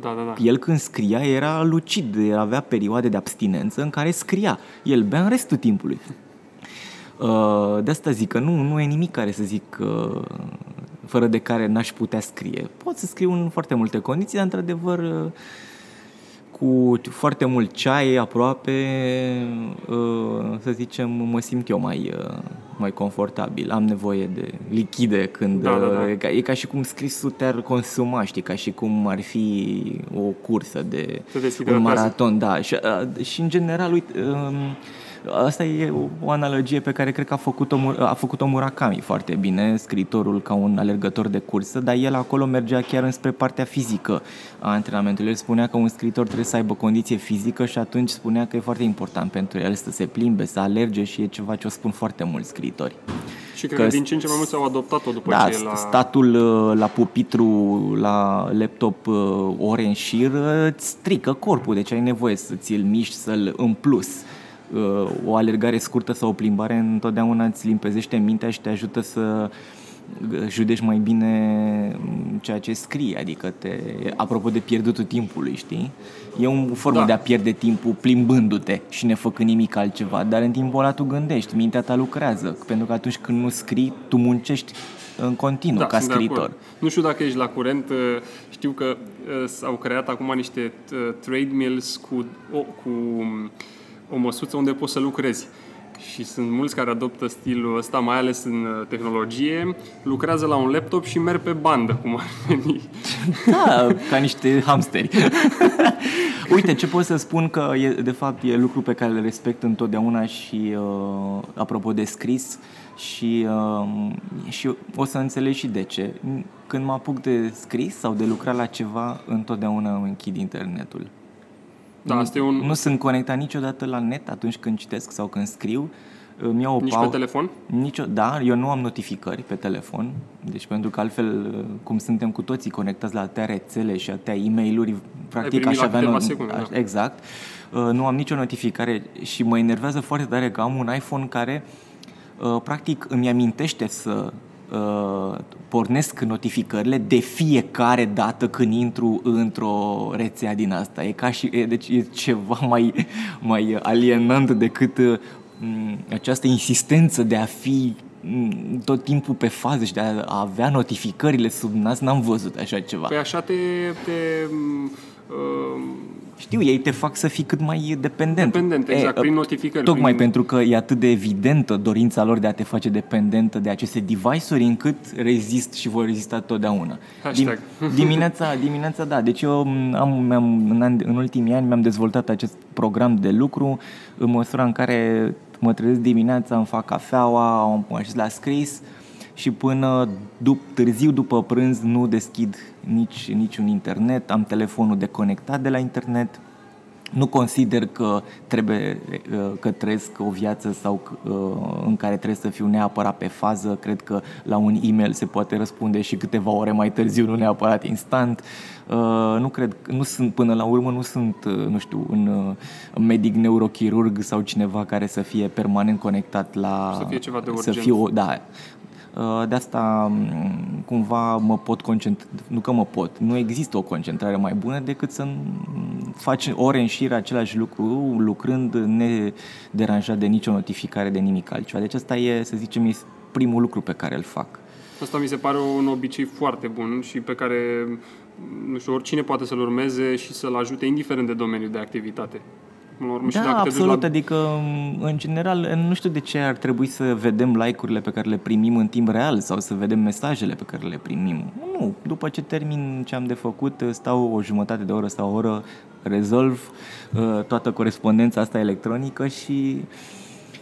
S1: Da, da, da.
S2: El când scria era lucid, avea perioade de abstinență în care scria. El bea în restul timpului. Uh, de asta zic că nu, nu e nimic care să zic uh, fără de care n-aș putea scrie. Pot să scriu în foarte multe condiții, dar într-adevăr uh, cu foarte mult ceai aproape, uh, să zicem, mă simt eu mai, uh, mai confortabil. Am nevoie de lichide când... Da, da, da. E, ca, e ca și cum scrisul te-ar consuma, știi, ca și cum ar fi o cursă de un maraton. Da, și, uh, și în general, uite... Um, Asta e o analogie pe care cred că a făcut-o, a făcut-o Murakami foarte bine, scritorul ca un alergător de cursă, dar el acolo mergea chiar înspre partea fizică a antrenamentului. El spunea că un scriitor trebuie să aibă condiție fizică și atunci spunea că e foarte important pentru el să se plimbe, să alerge și e ceva ce o spun foarte mulți scriitori.
S1: Și cred că, că din ce în ce mai mulți au adoptat-o după
S2: da,
S1: ce la...
S2: statul uh, la pupitru, la laptop uh, ore în șir uh, îți strică corpul, deci ai nevoie să ți-l miști, să-l în plus o alergare scurtă sau o plimbare întotdeauna îți limpezește mintea și te ajută să judeci mai bine ceea ce scrii, adică te, apropo de pierdutul timpului, știi? E o formă da. de a pierde timpul plimbându-te și ne făcând nimic altceva, dar în timpul ăla tu gândești, mintea ta lucrează, pentru că atunci când nu scrii, tu muncești în continuu
S1: da,
S2: ca scriitor.
S1: Nu știu dacă ești la curent, uh, știu că uh, s-au creat acum niște uh, trade mills cu, cu um, o măsuță unde poți să lucrezi și sunt mulți care adoptă stilul ăsta, mai ales în uh, tehnologie, lucrează la un laptop și merg pe bandă, cum ar veni.
S2: Da, ca niște hamsteri. Uite, ce pot să spun că e, de fapt e lucru pe care îl respect întotdeauna și uh, apropo de scris și, uh, și o să înțeleg și de ce. Când mă apuc de scris sau de lucrat la ceva, întotdeauna închid internetul.
S1: Da, asta e un...
S2: Nu sunt conectat niciodată la net atunci când citesc sau când scriu. Îmi iau o
S1: Nici
S2: pau...
S1: pe telefon?
S2: Nici, da, eu nu am notificări pe telefon, deci pentru că altfel, cum suntem cu toții conectați la atâtea rețele și atâtea e mail practic aș avea...
S1: No- secunde, da.
S2: Exact. Uh, nu am nicio notificare și mă enervează foarte tare că am un iPhone care uh, practic îmi amintește să uh, pornesc notificările de fiecare dată când intru într-o rețea din asta. E ca și, e, deci e ceva mai, mai alienant decât uh, această insistență de a fi tot timpul pe fază și de a avea notificările sub nas, n-am văzut așa ceva.
S1: Păi așa te, te uh,
S2: știu, ei te fac să fii cât mai dependent.
S1: Dependent, exact, e, prin notificări.
S2: Tocmai
S1: prin...
S2: pentru că e atât de evidentă dorința lor de a te face dependentă de aceste device-uri încât rezist și vor rezista totdeauna.
S1: Hashtag.
S2: Dimineața, dimineața, da. Deci eu am, am, în, în ultimii ani mi-am dezvoltat acest program de lucru în măsura în care mă trezesc dimineața, îmi fac cafeaua, am ajuns la scris, și până dup- târziu după prânz nu deschid nici, niciun internet, am telefonul deconectat de la internet, nu consider că trebuie uh, că trăiesc o viață sau uh, în care trebuie să fiu neapărat pe fază. Cred că la un e-mail se poate răspunde și câteva ore mai târziu, nu neapărat instant. Uh, nu cred, nu sunt până la urmă, nu sunt, nu știu, un medic neurochirurg sau cineva care să fie permanent conectat la...
S1: Să fie ceva de urgent.
S2: Să fie o, da, Uh, de asta mm, cumva mă pot concentra, nu că mă pot, nu există o concentrare mai bună decât să faci ore în șir același lucru, lucrând nederanjat de nicio notificare, de nimic altceva. Deci asta e, să zicem, e primul lucru pe care îl fac.
S1: Asta mi se pare un obicei foarte bun și pe care, nu știu, oricine poate să-l urmeze și să-l ajute, indiferent de domeniul de activitate
S2: urmă. Da, și dacă absolut, la... adică în general nu știu de ce ar trebui să vedem like-urile pe care le primim în timp real sau să vedem mesajele pe care le primim. Nu, după ce termin ce am de făcut, stau o jumătate de oră sau o oră, rezolv uh, toată corespondența asta electronică și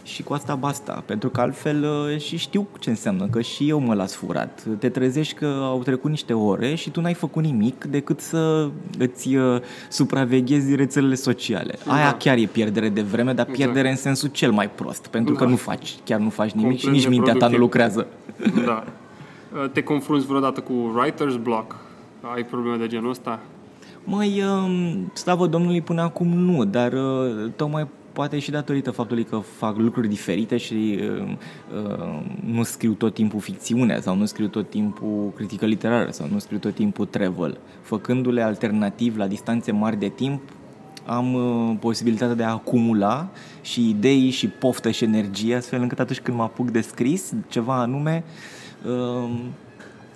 S2: și cu asta basta, pentru că altfel uh, și știu ce înseamnă, că și eu mă las furat. Te trezești că au trecut niște ore și tu n-ai făcut nimic decât să îți uh, supraveghezi rețelele sociale. Da. Aia chiar e pierdere de vreme, dar pierdere exact. în sensul cel mai prost, pentru da. că nu faci, chiar nu faci nimic Complet și nici mintea ta nu lucrează.
S1: Da. Uh, te confrunți vreodată cu writer's block? Ai probleme de genul ăsta?
S2: Măi, um, slavă Domnului, până acum nu, dar tocmai poate și datorită faptului că fac lucruri diferite și uh, uh, nu scriu tot timpul ficțiune sau nu scriu tot timpul critică literară sau nu scriu tot timpul travel. Făcându-le alternativ la distanțe mari de timp, am uh, posibilitatea de a acumula și idei și poftă și energie, astfel încât atunci când mă apuc de scris ceva anume, uh,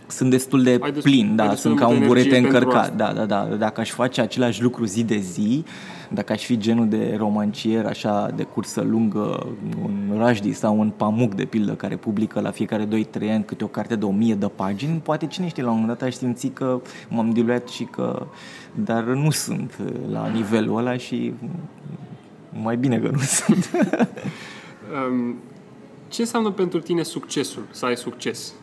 S2: sunt destul de plin, da, sunt ca un burete încărcat. Da, da, da. Dacă aș face același lucru zi de zi, dacă aș fi genul de romancier așa de cursă lungă, un Rajdi sau un Pamuk de pildă care publică la fiecare 2-3 ani câte o carte de 1000 de pagini, poate cine știe, la un moment dat aș simți că m-am diluat și că dar nu sunt la nivelul ăla și mai bine că nu sunt.
S1: um, ce înseamnă pentru tine succesul, să ai succes?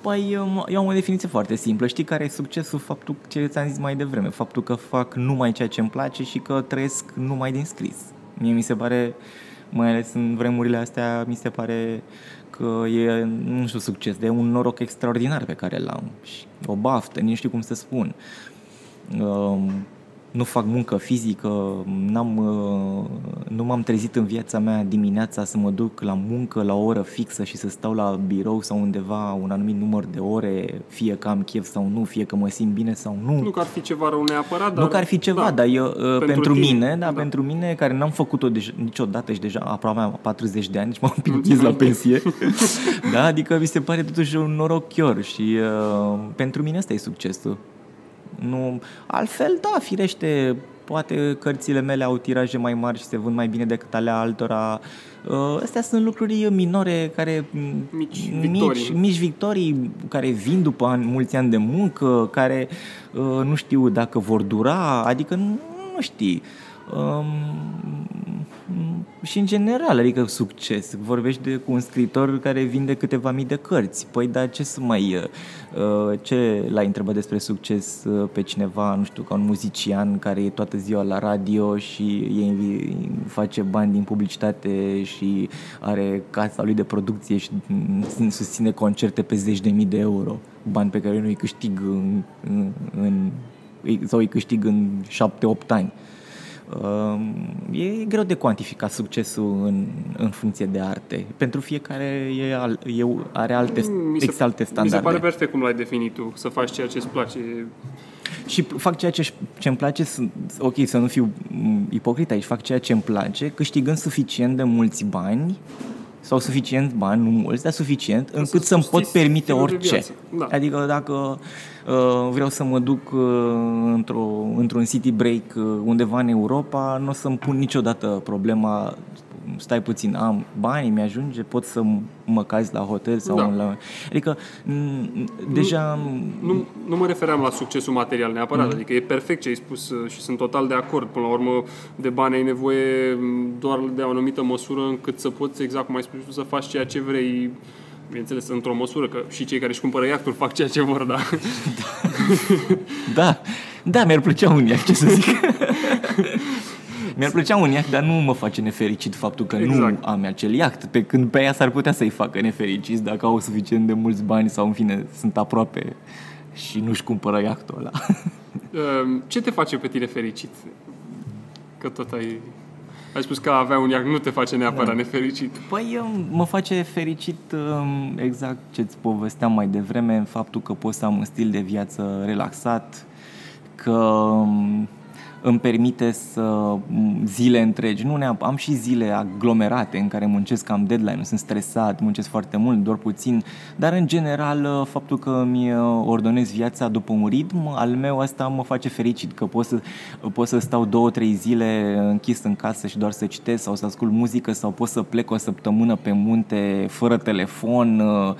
S2: Păi eu, eu am o definiție foarte simplă. Știi care e succesul? Faptul ce ți-am zis mai devreme. Faptul că fac numai ceea ce îmi place și că trăiesc numai din scris. Mie mi se pare, mai ales în vremurile astea, mi se pare că e, nu știu, succes, de un noroc extraordinar pe care l-am. Și o baftă, nu știu cum să spun. Um, nu fac muncă fizică, n-am, uh, nu m-am trezit în viața mea dimineața să mă duc la muncă la o oră fixă și să stau la birou sau undeva un anumit număr de ore, fie că am chef sau nu, fie că mă simt bine sau nu.
S1: Nu că ar fi ceva rău neapărat, dar...
S2: Nu că ar fi ceva, da, dar eu, uh, pentru, pentru
S1: tine,
S2: mine, da,
S1: da.
S2: pentru mine, care n-am făcut-o deja, niciodată și deja aproape am 40 de ani și m-am împins la pensie, da, adică mi se pare totuși un norochior și uh, pentru mine asta e succesul. Nu, altfel, da, firește, poate cărțile mele au tiraje mai mari și se vând mai bine decât ale altora. Uh, Astea sunt lucruri minore care
S1: Mici
S2: mici,
S1: victorii.
S2: mici victorii care vin după ani, mulți ani de muncă, care uh, nu știu dacă vor dura, adică nu, nu știi. Um, și în general, adică succes. Vorbești de, cu un scriitor care vinde câteva mii de cărți. Păi, dar ce să mai... Uh, ce l-ai întrebat despre succes uh, pe cineva, nu știu, ca un muzician care e toată ziua la radio și e, invi- face bani din publicitate și are casa lui de producție și mm, susține concerte pe zeci de mii de euro. Bani pe care nu îi câștig în, în, în sau îi câștig în șapte-opt ani. Um, E greu de cuantificat succesul în, în funcție de arte. Pentru fiecare e, al, e are alte,
S1: Mi se,
S2: există alte
S1: mi se
S2: standarde.
S1: pare perfect cum l-ai definit tu, să faci ceea ce îți place.
S2: Și fac ceea ce îmi place, sunt- ok, să nu fiu m, ipocrit aici, fac ceea ce îmi place, câștigând suficient de mulți bani sau suficient bani, nu mulți, dar suficient, încât
S1: să
S2: să-mi pot
S1: susțiți
S2: permite
S1: stilul de
S2: orice.
S1: viață. Da.
S2: Adică dacă uh, vreau să mă duc uh, într-o, într-un city break uh, undeva în Europa, nu o să-mi pun niciodată problema stai puțin, am bani, mi-ajunge, pot să mă caz la hotel sau
S1: Da.
S2: la... Adică m, deja...
S1: Nu, nu mă refeream la succesul material neapărat,
S2: Mm.
S1: adică e perfect ce ai spus uh, și sunt total de acord. Până la urmă, de bani ai nevoie m, doar de o anumită măsură încât să poți, exact cum ai spus tu, să faci ceea ce vrei Bineînțeles, într-o măsură, că și cei care își cumpără iacturi fac ceea ce vor, da.
S2: Da, da, mi-ar plăcea un iaht, ce să zic. mi-ar plăcea un iaht, dar nu mă face nefericit faptul că
S1: Exact.
S2: nu am acel iaht, pe când pe ea s-ar putea să-i facă nefericiți dacă au suficient de mulți bani sau, în fine, sunt aproape și nu-și cumpără iahtul ăla.
S1: Uh, Ce te face pe tine fericit? Că tot ai... Ai spus că a avea un iact nu te face neapărat da. nefericit.
S2: Păi um, mă face fericit um, exact ce-ți povesteam mai devreme, în faptul că pot să am un stil de viață relaxat, că um, îmi permite să m, zile întregi, nu neap- am și zile aglomerate în care muncesc, am deadline, sunt stresat, muncesc foarte mult, doar puțin, dar în general uh, faptul că mi uh, ordonez viața după un ritm al meu, asta mă face fericit, că pot să, pot să stau două, trei zile închis în casă și doar să citesc sau să ascult muzică sau pot să plec o săptămână pe munte fără telefon. uh,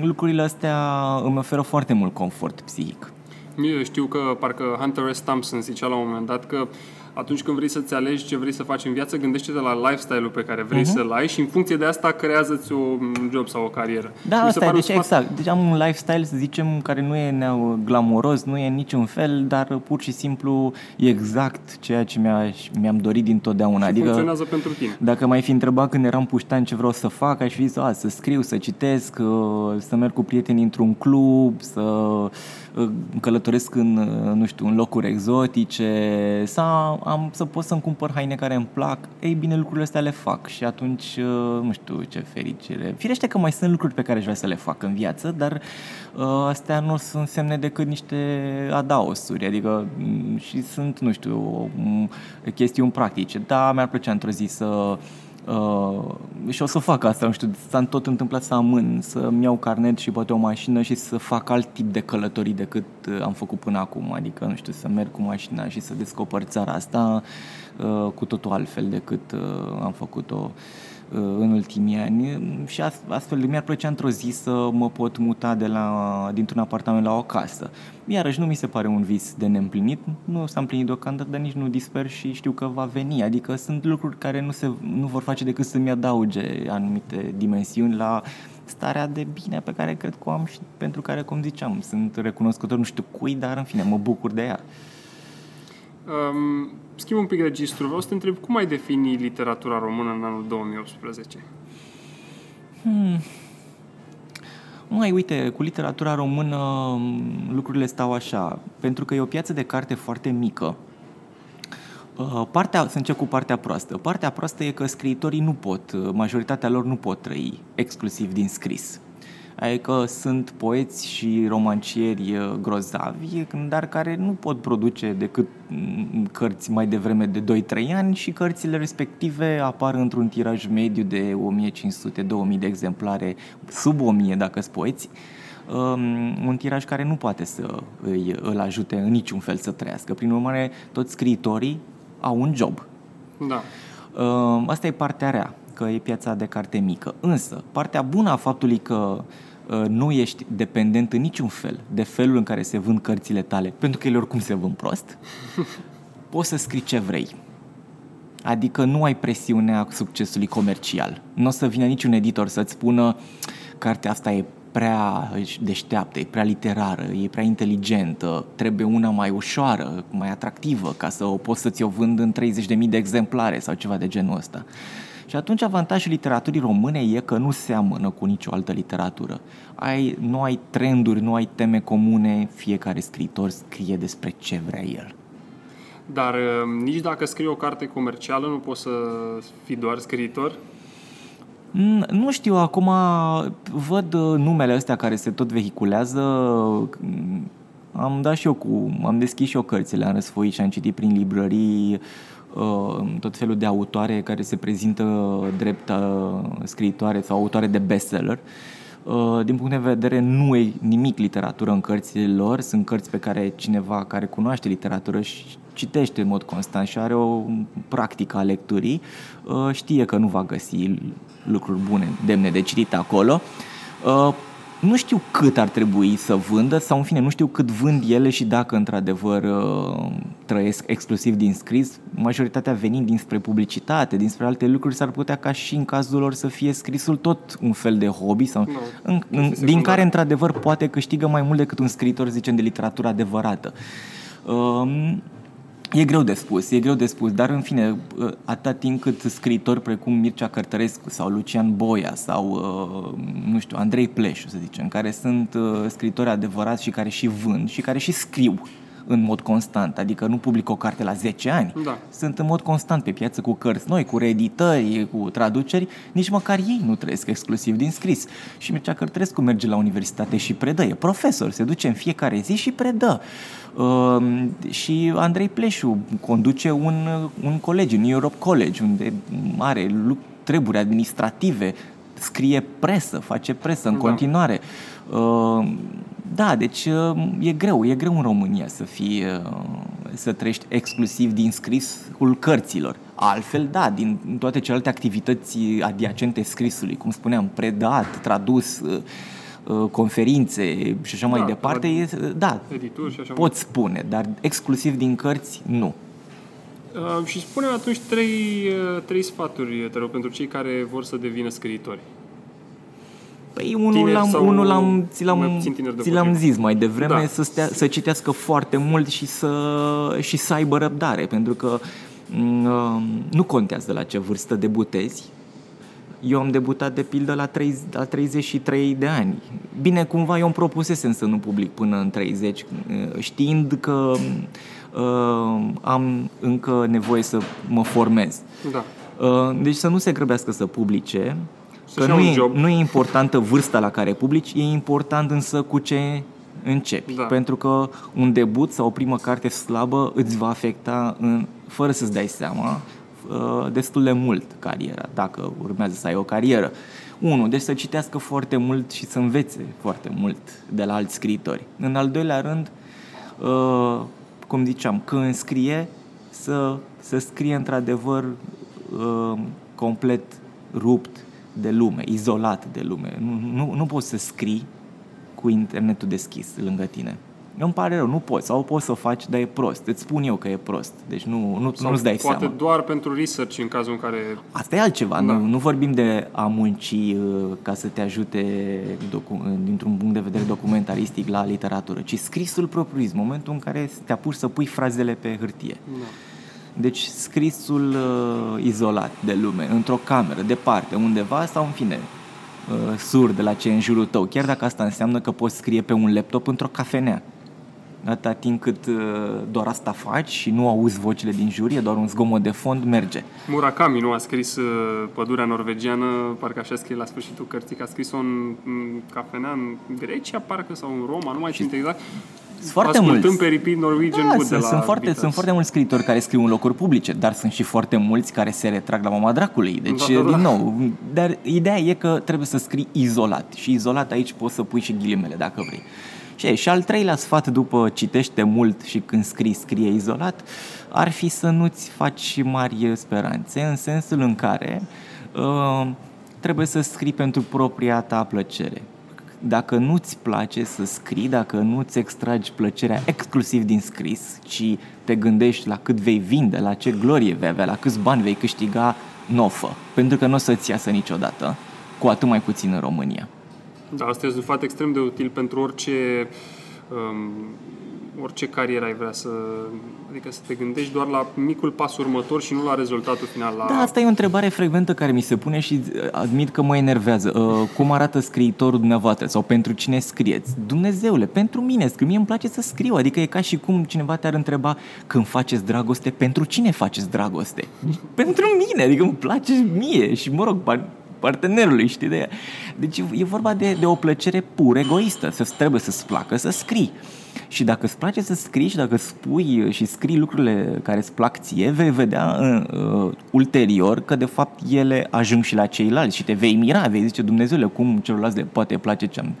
S2: Lucrurile astea îmi oferă foarte mult confort psihic.
S1: Eu știu că parcă Hunter S. Thompson zicea la un moment dat că atunci când vrei să-ți alegi ce vrei să faci în viață, gândește-te la lifestyle-ul pe care vrei uh-huh. să-l ai și în funcție de asta creează-ți o- un job sau o carieră.
S2: Da,
S1: Mi se
S2: asta e,
S1: pare un
S2: deci
S1: sfat-
S2: exact. Deci am un lifestyle, să zicem, care nu e nea- glamuros, nu e în niciun fel, dar pur și simplu e exact ceea ce mi-a, mi-am dorit dintotdeauna.
S1: și funcționează pentru tine.
S2: Dacă mai fi întrebat când eram puștan ce vreau să fac, aș fi zis, a, să scriu, să citesc, uh, să merg cu prieteni într-un club, să uh, călătoresc în, uh, nu știu, în locuri exotice, să, am, să pot să-mi cumpăr haine care îmi plac. Ei bine, lucrurile astea le fac și atunci, uh, nu știu ce fericire. Firește că mai sunt lucruri pe care aș vrea să le fac în viață, dar uh, astea nu sunt semne decât niște adaosuri, adică m, și sunt, nu știu, m, chestiuni practice. Da, mi-ar plăcea într-o zi să Uh, și o să fac asta, nu știu, s-a tot întâmplat să amân, să-mi iau carnet și poate o mașină și să fac alt tip de călătorii decât uh, am făcut până acum, adică, nu știu, să merg cu mașina și să descoper țara asta uh, cu totul altfel decât uh, am făcut-o. uh, în ultimii ani și ast- astfel mi-ar plăcea într-o zi să mă pot muta de la, dintr-un apartament la o casă. Iarăși nu mi se pare un vis de neîmplinit, nu s-a împlinit deocamdată, dar nici nu disper și știu că va veni. Adică sunt lucruri care nu, se, nu vor face decât să-mi adauge anumite dimensiuni la starea de bine pe care cred că o am și pentru care, cum ziceam, sunt recunoscător nu știu cui, dar în fine, mă bucur de ea.
S1: Um, schimb un pic registru. Vreau să te întreb cum ai defini literatura română în anul 2018?
S2: Mai uite, cu literatura română m, lucrurile stau așa, pentru că e o piață de carte foarte mică Uh, partea, să încep cu partea proastă. Partea proastă e că scriitorii nu pot, uh, majoritatea lor nu pot trăi exclusiv din scris. Adică sunt poeți și romancieri uh, grozavi, dar care nu pot produce decât mm, cărți mai devreme de 2-3 ani și cărțile respective apar într-un tiraj mediu de 1500-2000 de exemplare, sub 1000 dacă sunt poeți, um, un tiraj care nu poate să îi, îl ajute în niciun fel să trăiască. Prin urmare, toți scriitorii au un job.
S1: Da.
S2: Um, asta e partea rea, că e piața de carte mică. Însă, partea bună a faptului că uh, nu ești dependent în niciun fel de felul în care se vând cărțile tale, pentru că ele oricum se vând prost, poți să scrii ce vrei. Adică nu ai presiunea succesului comercial. Nu o să vină niciun editor să-ți spună cartea asta e prea deșteaptă, e prea literară, e prea inteligentă, trebuie una mai ușoară, mai atractivă, ca să o poți să-ți o vând în 30.000 de exemplare sau ceva de genul ăsta. Și atunci avantajul literaturii române e că nu seamănă cu nicio altă literatură. Ai, nu ai trenduri, nu ai teme comune, fiecare scriitor scrie despre ce vrea el.
S1: Dar uh, nici dacă scrii o carte comercială nu poți să fii doar scriitor?
S2: Nu știu, acum văd uh, numele astea care se tot vehiculează. Am dat și eu cu. Am deschis și eu cărțile, am răsfoit și am citit prin librării uh, tot felul de autoare care se prezintă drept uh, scriitoare sau autoare de bestseller. Din punct de vedere, nu e nimic literatură în cărțile lor. Sunt cărți pe care cineva care cunoaște literatură și citește în mod constant și are o practică a lecturii, știe că nu va găsi lucruri bune, demne de citit acolo. Uh, nu știu cât ar trebui să vândă sau în fine nu știu cât vând ele și dacă într-adevăr uh, trăiesc exclusiv din scris, majoritatea venind dinspre publicitate, dinspre alte lucruri, s-ar putea ca și în cazul lor să fie scrisul tot un fel de hobby sau no, în, în, din care într-adevăr poate câștigă mai mult decât un scriitor, zicem, de literatură adevărată. Uh, E greu de spus, e greu de spus, dar în fine, atâta timp cât scriitori precum Mircea Cărtărescu sau Lucian Boia sau, uh, nu știu, Andrei Pleșu, să zicem, care sunt uh, scriitori adevărați și care și vând și care și scriu în mod constant, adică nu public o carte la 10 ani.
S1: Da.
S2: Sunt în mod constant pe piață cu cărți noi, cu reeditări, cu traduceri, nici măcar ei nu trăiesc exclusiv din scris. Și Mircea Cărtărescu merge la universitate și predă, e profesor, se duce în fiecare zi și predă. Uh, și Andrei Pleșu conduce un, un colegiu, New Europe College, unde are treburi administrative, scrie presă, face presă în da. continuare. Uh, da, deci uh, e greu, e greu în România să fii, uh, să trăiești exclusiv din scrisul cărților. Altfel, da, din toate celelalte activități adiacente scrisului, cum spuneam, predat, tradus, uh, conferințe și așa da, mai departe, e, da,
S1: edituri și așa
S2: pot spune, dar exclusiv din cărți, nu.
S1: Uh, și spune atunci trei, trei sfaturi, te rog, pentru cei care vor să devină scriitori.
S2: Păi unul l-am, unul l-am, ți l-am, ți l-am zis mai devreme, da. să, stea, să citească foarte mult și să, și să aibă răbdare, pentru că mm, um, nu contează la ce vârstă debutezi. Eu am debutat de pildă la, 30, la 33 de ani. Bine, cumva eu îmi propusesem să nu public până în 30, uh, știind că uh, am încă nevoie să mă formez.
S1: Da.
S2: Uh, deci să nu se grăbească să publice, Că nu e, nu e importantă vârsta la care publici, e important însă cu ce începi.
S1: Da.
S2: Pentru că un debut sau o primă carte slabă îți va afecta, în, fără să-ți dai seama, uh, destul de mult cariera, dacă urmează să ai o carieră. Unu, deci să citească foarte mult și să învețe foarte mult de la alți scriitori. În al doilea rând, uh, cum ziceam, când scrie, să, să scrie într-adevăr uh, complet rupt de lume, izolat de lume. Nu, nu, nu poți să scrii cu internetul deschis lângă tine. Îmi pare rău, nu poți. Sau poți să o faci, dar e prost. Îți spun eu că e prost. Deci nu, nu, Sau nu-ți dai
S1: poate
S2: seama.
S1: doar pentru research în cazul în care...
S2: Asta e altceva. Da. Nu, nu vorbim de a munci uh, ca să te ajute docu- dintr-un punct de vedere documentaristic la literatură, ci scrisul propriu-zis, momentul în care te apuci să pui frazele pe hârtie.
S1: Da.
S2: Deci scrisul uh, izolat de lume, într-o cameră, departe, undeva sau în fine, uh, sur de la ce e în jurul tău, chiar dacă asta înseamnă că poți scrie pe un laptop într-o cafenea. atâta timp cât uh, doar asta faci și nu auzi vocile din jur, e doar un zgomot de fond, merge.
S1: Murakami nu a scris uh, Pădurea norvegiană, parcă așa scrie la sfârșitul cărții, că a scris-o în, în cafenea în Grecia, parcă, sau în Roma, nu mai știu exact.
S2: Sunt foarte mulți.
S1: pe repeat Norwegian
S2: da,
S1: Wood
S2: sunt,
S1: de la
S2: sunt, foarte,
S1: Beatles.
S2: sunt foarte mulți scriitori care scriu în locuri publice, dar sunt și foarte mulți care se retrag la mama dracului. Deci,
S1: Da, da, da.
S2: din nou, dar ideea e că trebuie să scrii izolat. Și izolat aici poți să pui și ghilimele dacă vrei. Și, și al treilea sfat după citește mult și când scrii, scrie izolat, ar fi să nu-ți faci mari speranțe, în sensul în care uh, trebuie să scrii pentru propria ta plăcere dacă nu-ți place să scrii, dacă nu-ți extragi plăcerea exclusiv din scris, ci te gândești la cât vei vinde, la ce glorie vei avea, la câți bani vei câștiga, nofă. Pentru că nu o să-ți iasă niciodată, cu atât mai puțin în România.
S1: Da, asta este un sfat extrem de util pentru orice um, orice carieră ai vrea să... Adică să te gândești doar la micul pas următor și nu la rezultatul final. La...
S2: Da, asta e o întrebare frecventă care mi se pune și uh, admit că mă enervează. Uh, cum arată scriitorul dumneavoastră sau pentru cine scrieți? Dumnezeule, pentru mine scriu. Mie îmi place să scriu. Adică e ca și cum cineva te-ar întreba când faceți dragoste, pentru cine faceți dragoste? pentru mine, adică îmi place mie și mă rog, par- partenerului, știi de ea. Deci e vorba de, de o plăcere pur egoistă. Să trebuie să-ți placă să scrii. Și dacă îți place să scrii și dacă spui și scrii lucrurile care îți plac ție, vei vedea uh, ulterior că de fapt ele ajung și la ceilalți și te vei mira, vei zice Dumnezeule, cum celorlalți le poate place ce-am,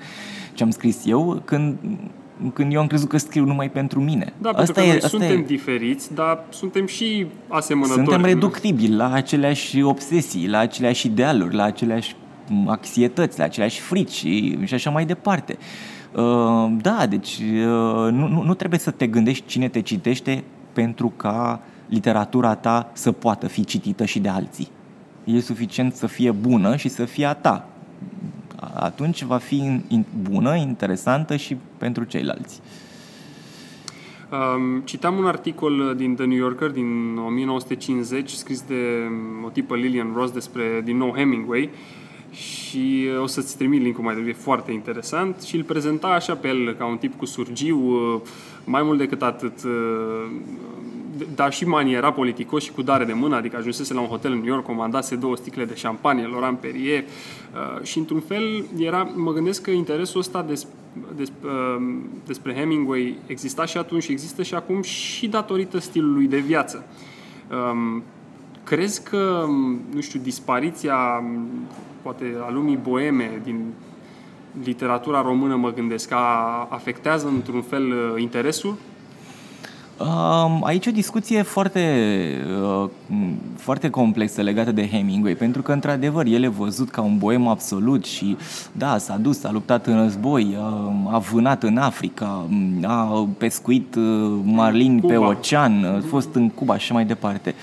S2: ce-am scris eu când când eu am crezut că scriu numai pentru mine.
S1: Da, pentru că noi suntem e... diferiți, dar suntem și asemănători.
S2: Suntem reductibili la aceleași obsesii, la aceleași idealuri, la aceleași anxietăți, la aceleași frici și, și așa mai departe. Uh, da, deci uh, nu, nu, nu trebuie să te gândești cine te citește pentru ca literatura ta să poată fi citită și de alții. E suficient să fie bună și să fie a ta. Atunci va fi bună, interesantă și pentru ceilalți.
S1: Um, citam un articol din The New Yorker din 1950 scris de o tipă Lillian Ross despre, din nou, Hemingway și o să-ți trimit link-ul mai devreme, foarte interesant și îl prezenta așa pe el ca un tip cu surgiu, mai mult decât atât, dar și maniera politicos și cu dare de mână, adică ajunsese la un hotel în New York, comandase două sticle de șampanie, Laurent Perrier și într-un fel era, mă gândesc că interesul ăsta des, des, despre Hemingway exista și atunci și există și acum și datorită stilului de viață. Crezi că, nu știu, dispariția poate a lumii boeme din literatura română, mă gândesc, a, afectează într-un fel interesul?
S2: Aici o discuție foarte, foarte complexă legată de Hemingway, pentru că, într-adevăr, el e văzut ca un boem absolut și, da, s-a dus, a luptat în război, a vânat în Africa, a pescuit marlin pe ocean, a fost în Cuba și mai departe.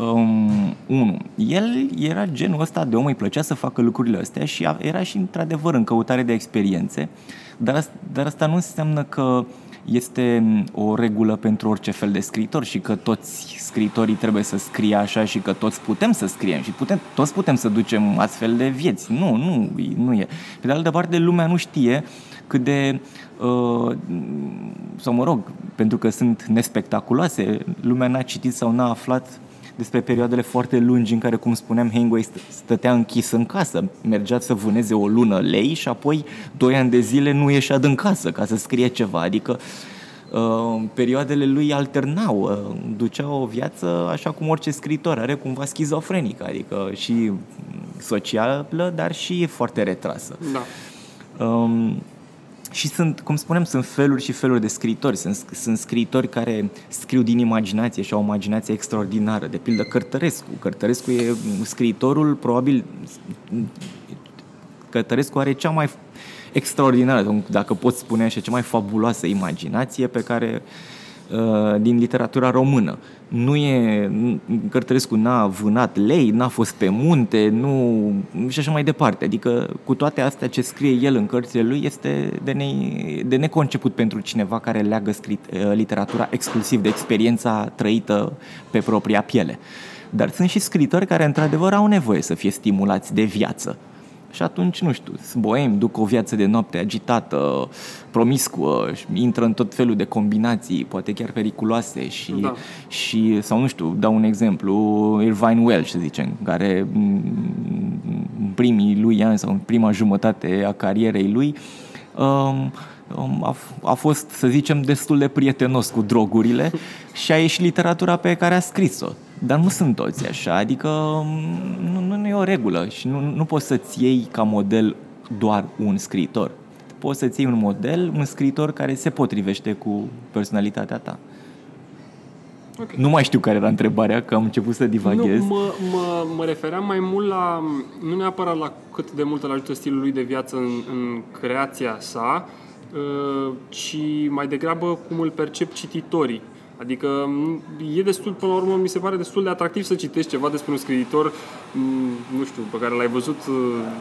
S2: Um, unu, el era genul ăsta de om, îi plăcea să facă lucrurile astea și era și într-adevăr în căutare de experiențe, dar, dar asta nu înseamnă că este o regulă pentru orice fel de scriitor și că toți scriitorii trebuie să scrie așa și că toți putem să scriem și putem, toți putem să ducem astfel de vieți. Nu, nu, nu e. Pe de altă parte, lumea nu știe cât de uh, sau mă rog, pentru că sunt nespectaculoase, lumea n-a citit sau n-a aflat despre perioadele foarte lungi în care, cum spuneam, Hemingway stătea închis în casă, mergea să vâneze o lună lei și apoi doi ani de zile nu ieșea din casă ca să scrie ceva, adică uh, perioadele lui alternau, uh, ducea o viață așa cum orice scriitor are, cumva schizofrenică, adică și socială, dar și foarte retrasă.
S1: Da.
S2: Um, și sunt, cum spuneam, sunt feluri și feluri de scriitori. Sunt, sunt scriitori care scriu din imaginație și au o imaginație extraordinară. De pildă Cărtărescu. Cărtărescu e scriitorul, probabil, Cărtărescu are cea mai extraordinară, dacă pot spune așa, cea mai fabuloasă imaginație pe care din literatura română. Nu e, Cărtărescu n-a vânat lei, n-a fost pe munte, nu, și așa mai departe. Adică cu toate astea ce scrie el în cărțile lui este de, ne, de neconceput pentru cineva care leagă scrit, literatura exclusiv de experiența trăită pe propria piele. Dar sunt și scritori care într-adevăr au nevoie să fie stimulați de viață Și atunci, nu știu, sunt boemi, duc o viață de noapte agitată, promiscuă, intră în tot felul de combinații, poate chiar periculoase și, da. și sau nu știu, dau un exemplu, Irvine Welsh, să zicem, care în primii lui ani sau în prima jumătate a carierei lui um, um a, a fost, să zicem, destul de prietenos cu drogurile și a ieșit literatura pe care a scris-o. Dar nu sunt toți așa, adică nu, nu e o regulă și nu, nu poți să-ți iei ca model doar un scriitor. Poți să-ți iei un model, un scriitor care se potrivește cu personalitatea ta. Okay. Nu mai știu care era întrebarea, că am început să divaghez.
S1: Nu, mă, mă, mă refeream mai mult la, nu neapărat la cât de mult îl ajută stilul lui de viață în, în creația sa, uh, ci mai degrabă cum îl percep cititorii. Adică e destul, până la urmă, mi se pare destul de atractiv să citești ceva despre un scriitor, nu știu, pe care l-ai văzut... Uh,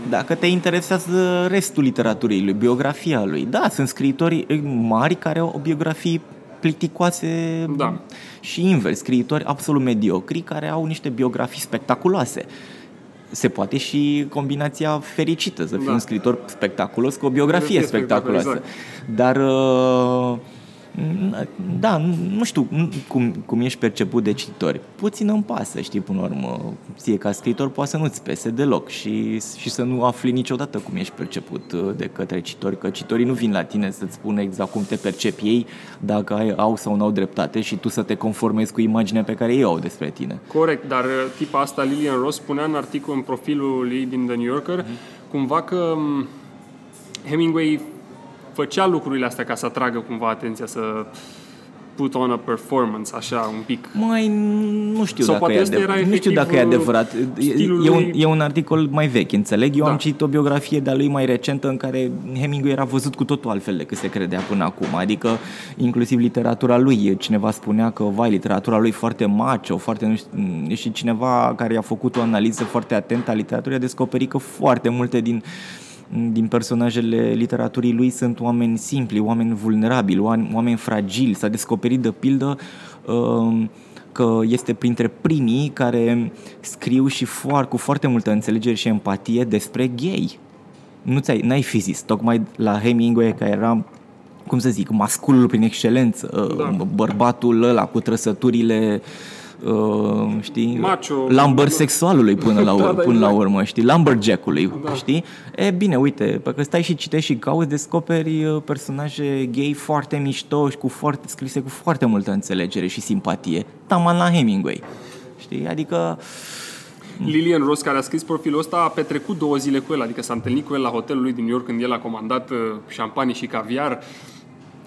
S2: Dacă te interesează restul literaturii lui, biografia lui. Da, sunt scriitori mari care au o biografie plicticoase da. și invers, scriitori absolut mediocri care au niște biografii spectaculoase. Se poate și combinația fericită, să fii da. un scriitor spectaculos cu o biografie spectaculoasă. Exact. Dar uh, da, nu știu cum, cum ești perceput de cititori. Puțin îmi pasă, știi, până la urmă. Ție ca scriitor poate să nu-ți pese deloc și, și să nu afli niciodată cum ești perceput uh, de către citori, că citorii nu vin la tine să-ți spună exact cum te percepi ei, dacă ai, au sau nu au dreptate și tu să te conformezi cu imaginea pe care ei au despre tine.
S1: Corect, dar uh, tipa asta, Lilian Ross, spunea în articol, în profilul ei din The New Yorker, mm-hmm. cumva că um, Hemingway făcea lucrurile astea ca să atragă cumva atenția, să put on a performance, așa, un pic.
S2: Mai nu știu Sau dacă e adevărat. Nu știu dacă e adevărat. E un, e un articol mai vechi, înțeleg. Eu da. am citit o biografie de-a lui mai recentă în care Hemingway era văzut cu totul altfel decât se credea până acum. Adică, inclusiv literatura lui. Cineva spunea că, vai, literatura lui foarte macho, foarte... Nu știu, și cineva care a făcut o analiză foarte atentă a literaturii a descoperit că foarte multe din uh, din personajele literaturii lui sunt oameni simpli, oameni vulnerabili, oameni fragili. S-a descoperit de pildă um, că este printre primii care scriu și foarte, cu foarte multă înțelegere și empatie despre gay. Nu ți-ai, n-ai fi zis, tocmai la Hemingway, care era cum să zic, masculul prin excelență, da. bărbatul ăla cu trăsăturile uh, uh, știi,
S1: Macho,
S2: lumber sexualului până la, da, da, până exact. la urmă, știi, lumberjack-ului, da. știi? E bine, uite, pe că stai și citești și cauți, descoperi uh, personaje gay foarte mișto și cu foarte, scrise cu foarte multă înțelegere și simpatie. Taman la Hemingway, știi? Adică
S1: Lillian Ross, care a scris profilul ăsta, a petrecut două zile cu el, adică s-a întâlnit cu el la hotelul lui din New York când el a comandat uh, șampanie și caviar.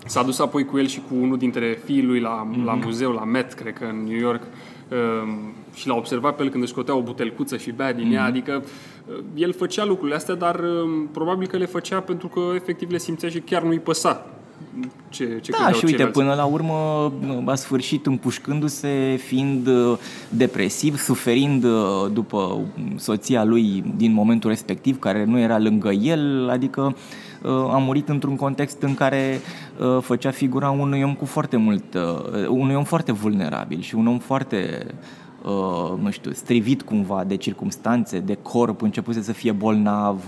S1: S-a dus apoi cu el și cu unul dintre fiii lui la, mm-hmm. la mhm. muzeu, la Met, cred că în New York, um, și l-a observat pe el când își scotea o butelcuță și bea din mm-hmm. ea, mhm. adică uh, el făcea lucrurile astea, dar um, probabil că le făcea pentru că efectiv le simțea și chiar nu-i păsa ce, ce
S2: Da, și uite, ceilalți. până la urmă a sfârșit împușcându-se, fiind uh, depresiv, suferind uh, după soția lui din momentul respectiv, care nu era lângă el, adică Uh, a murit într-un context în care uh, făcea figura unui om cu foarte mult, uh, unui om foarte vulnerabil și un om foarte nu știu, strivit cumva de circumstanțe, de corp, începuse să fie bolnav.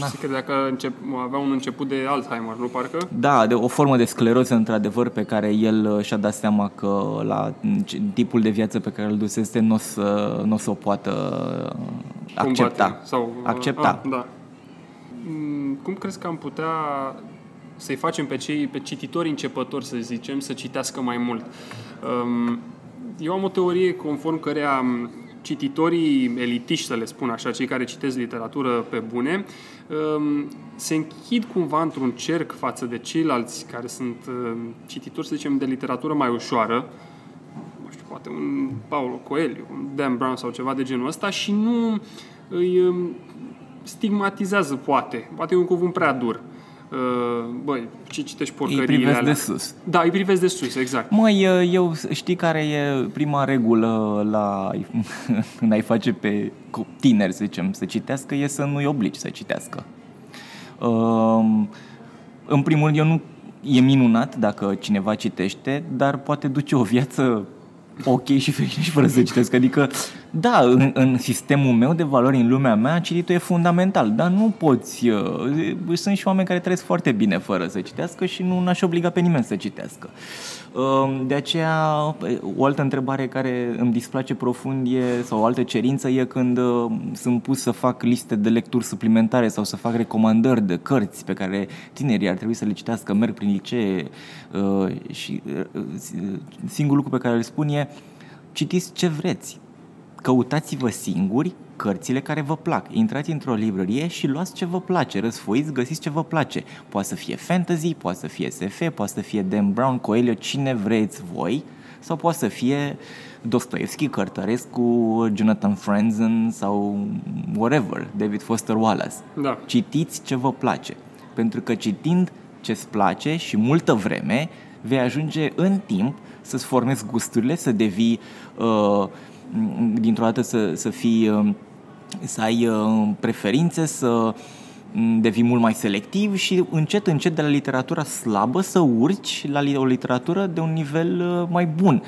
S1: Na. Și credea că încep, avea un început de Alzheimer, nu parcă?
S2: Da, de o formă de scleroză, într-adevăr, pe care el și-a dat seama că la tipul de viață pe care îl dusese nu o să, n-o să o poată accepta. Sau, accepta.
S1: A, da. Mm, cum crezi că am putea să-i facem pe cei, pe cititori începători, să zicem, să citească mai mult? Um, eu am o teorie conform cărea um, cititorii elitiști, să le spun așa, cei care citesc literatură pe bune, um, se închid cumva într-un cerc față de ceilalți care sunt cititori, să zicem, de literatură mai ușoară, nu știu, poate un Paulo Coelho, un Dan Brown sau ceva de genul ăsta și nu îi stigmatizează, poate. Poate e un cuvânt prea dur. Uh, băi, ce citești porcăriile
S2: Îi privesc
S1: alea?
S2: de sus.
S1: Da, îi privesc de sus, exact.
S2: Măi, eu știi care e prima regulă la în a-i face pe tineri, să zicem, să citească, e să nu-i obligi să citească. Um, în primul rând, eu nu e minunat dacă cineva citește, dar poate duce o viață ok și fericit și fără să citească. Adică da, în, în sistemul meu de valori, în lumea mea, cititul e fundamental, dar nu poți... Uh, sunt și oameni care trăiesc foarte bine fără să citească și nu aș obliga pe nimeni să citească. Uh, de aceea, o altă întrebare care îmi displace profund e, sau o altă cerință e când uh, sunt pus să fac liste de lecturi suplimentare sau să fac recomandări de cărți pe care tinerii ar trebui să le citească, merg prin licee și singurul lucru pe care îl spun e citiți ce vreți căutați-vă singuri cărțile care vă plac. Intrați într-o librărie și luați ce vă place, răsfoiți, găsiți ce vă place. Poate să fie fantasy, poate să fie SF, poate să fie Dan Brown, Coelho, cine vreți voi, sau poate să fie Dostoevski, Cărtărescu, Jonathan Franzen sau whatever, David Foster Wallace.
S1: Da.
S2: Citiți ce vă place, pentru că citind ce-ți place și multă vreme, vei ajunge în timp să-ți formezi gusturile, să devii uh, dintr-o dată să, să fii um, să ai um, preferințe, să um, devii mult mai selectiv și încet, încet de la literatura slabă să urci la o literatură de un nivel uh, mai bun.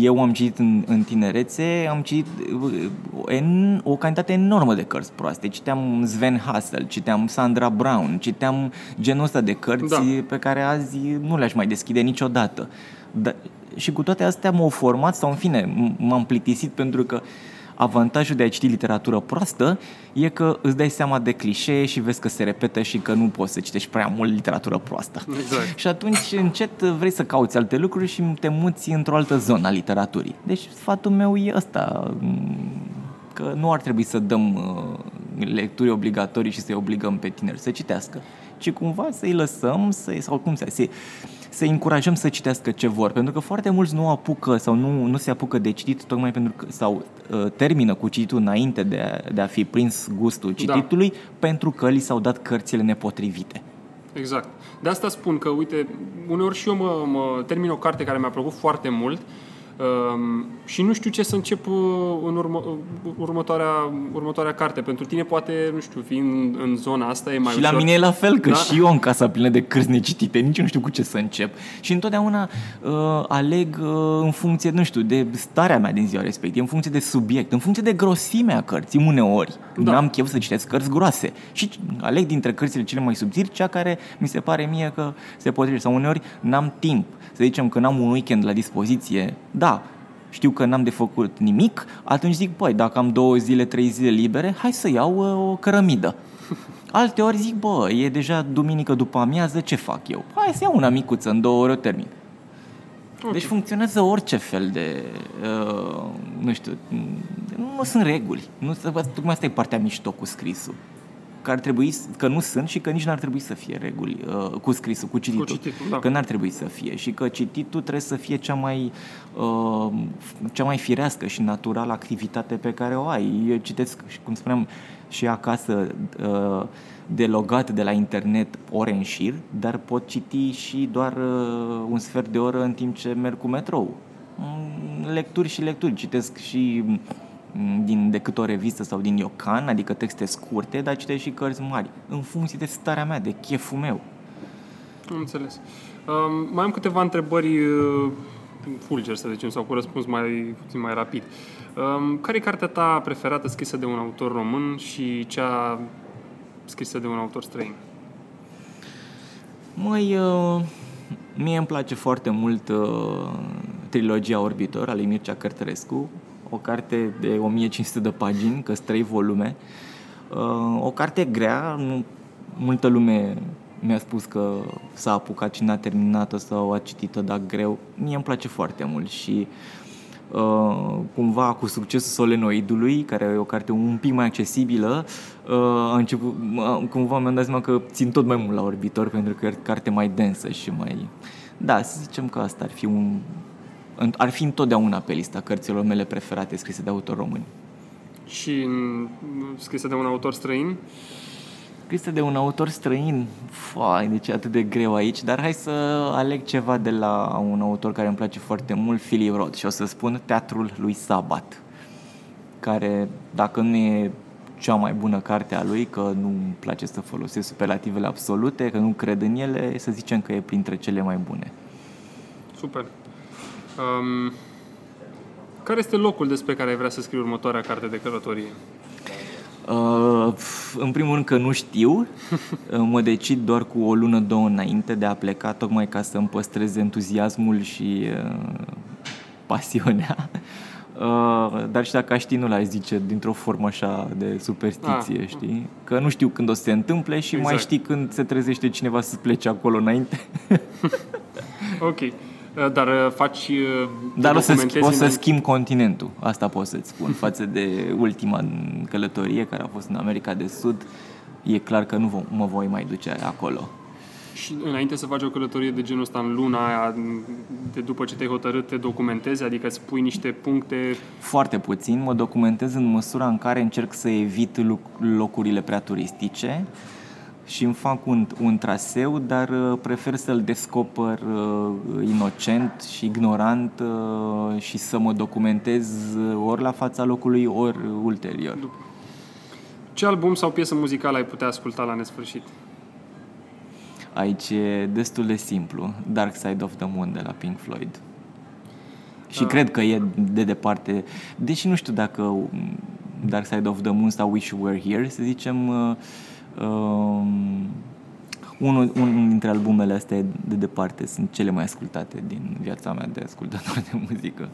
S2: Eu am citit în, în tinerețe, am citit uh, en, o cantitate enormă de cărți proaste. Citeam Sven Hassel, citeam Sandra Brown, citeam genul ăsta de cărți da. pe care azi nu le-aș mai deschide niciodată. Da, și cu toate astea m-au format sau în fine m-am plictisit pentru că avantajul de a citi literatură proastă e că îți dai seama de clișee și vezi că se repetă și că nu poți să citești prea mult literatură proastă.
S1: Exact.
S2: Și atunci încet vrei să cauți alte lucruri și te muți într-o altă zonă a literaturii. Deci sfatul meu e ăsta, că nu ar trebui să dăm uh, lecturi obligatorii și să-i obligăm pe tineri să citească, ci cumva să-i lăsăm, să sau cum să, să să încurajăm să citească ce vor, pentru că foarte mulți nu apucă sau nu, nu se apucă de citit tocmai pentru că sau uh, termină cu cititul înainte de a, de a fi prins gustul da. cititului da. pentru că li s-au dat cărțile nepotrivite.
S1: Exact. De asta spun că, uite, uneori și eu mă, mă termin o carte care mi-a plăcut foarte mult Um, și nu știu ce să încep uh, în urmă, uh, următoarea, următoarea carte. Pentru tine poate, nu știu, fiind în zona asta e mai
S2: Și
S1: ușor.
S2: la mine e la fel, că da? și eu am casa plină de cărți necitite, nici nu știu cu ce să încep. Și întotdeauna uh, aleg uh, în funcție, nu știu, de starea mea din ziua respectivă, în funcție de subiect, în funcție de grosimea cărții, uneori. Da. N-am chef să citesc cărți groase. Și aleg dintre cărțile cele mai subțiri cea care mi se pare mie că se potrivește. Sau uneori n-am timp să zicem că n-am un weekend la dispoziție, da, știu că n-am de făcut nimic, atunci zic, păi, dacă am două zile, trei zile libere, hai să iau uh, o cărămidă. Alte ori zic, bă, e deja duminică după amiază, ce fac eu? Hai să iau una micuță, în două ore o termin. Okay. Deci funcționează orice fel de, uh, nu știu, nu, nu sunt reguli. Nu, tocmai asta e partea mișto cu scrisul că ar trebui, că nu sunt și că nici n-ar trebui să fie reguli uh, cu scrisul, cu cititul. Cu cititul da. Că n-ar trebui să fie și că cititul trebuie să fie cea mai, uh, cea mai firească și naturală activitate pe care o ai. Eu citesc, cum spuneam, și acasă uh, delogat de la internet ore în șir, dar pot citi și doar uh, un sfert de oră în timp ce merg cu metrou. Mm, lecturi și lecturi. Citesc și din, decât o revistă sau din Iocan, adică texte scurte, dar citesc și cărți mari, în funcție de starea mea, de cheful meu.
S1: Am înțeles. Um, mai am câteva întrebări uh, fulger, să zicem, sau cu răspuns mai puțin mai rapid. Um, care e cartea ta preferată scrisă de un autor român și cea scrisă de un autor străin?
S2: Măi, uh, mie îmi place foarte mult uh, trilogia Orbitor al lui Mircea Cărtărescu, o carte de 1500 de pagini, că trei volume. Uh, o carte grea, multă lume mi-a spus că s-a apucat și n-a terminat-o sau a citit-o, dar greu. Mie îmi place foarte mult și uh, cumva cu succesul solenoidului, care e o carte un pic mai accesibilă, uh, a început, uh, cumva mi-am dat seama că țin tot mai mult la orbitor pentru că e o carte mai densă și mai... Da, să zicem că asta ar fi un, ar fi întotdeauna pe lista cărților mele preferate scrise de autor români.
S1: Și scrise de un autor străin?
S2: Scrise de un autor străin, fai, deci e atât de greu aici, dar hai să aleg ceva de la un autor care îmi place foarte mult, Philip Roth, și o să spun Teatrul lui Sabat, care, dacă nu e cea mai bună carte a lui, că nu îmi place să folosesc superlativele absolute, că nu cred în ele, să zicem că e printre cele mai bune.
S1: Super. Um, Care este locul despre care ai vrea să scrii următoarea carte de călătorie?
S2: Uh, în primul rând că nu știu, mă decid doar cu o lună, două înainte de a pleca, tocmai ca să îmi păstrez entuziasmul și uh, pasiunea. Uh, dar și dacă aș ști, nu l-aș zice dintr-o formă așa de superstiție, ah. știi? Că nu știu când o să se întâmple și exact. mai știi când se trezește cineva să plece acolo înainte.
S1: ok. Uh, dar uh, faci uh,
S2: Dar o să, o să schimb continentul, asta pot să-ți spun, față de ultima călătorie care a fost în America de Sud, e clar că nu mă voi mai duce acolo.
S1: Și înainte să faci o călătorie de genul ăsta în luna aia, de după ce te-ai hotărât, te documentezi? Adică îți pui niște puncte...
S2: Foarte puțin, mă documentez în măsura în care încerc să evit locurile prea turistice și îmi fac un, un traseu, dar uh, prefer să-l descoper uh, inocent și ignorant uh, și să mă documentez ori la fața locului, ori ulterior.
S1: Ce album sau piesă muzicală ai putea asculta la nesfârșit?
S2: Aici e destul de simplu. Dark Side of the Moon de la Pink Floyd. Și uh. cred că e de departe, deși nu știu dacă um, Dark Side of the Moon sau Wish You Were Here, să zicem, uh, um, unul, unul dintre albumele astea de departe sunt cele mai ascultate din viața mea de ascultător de muzică.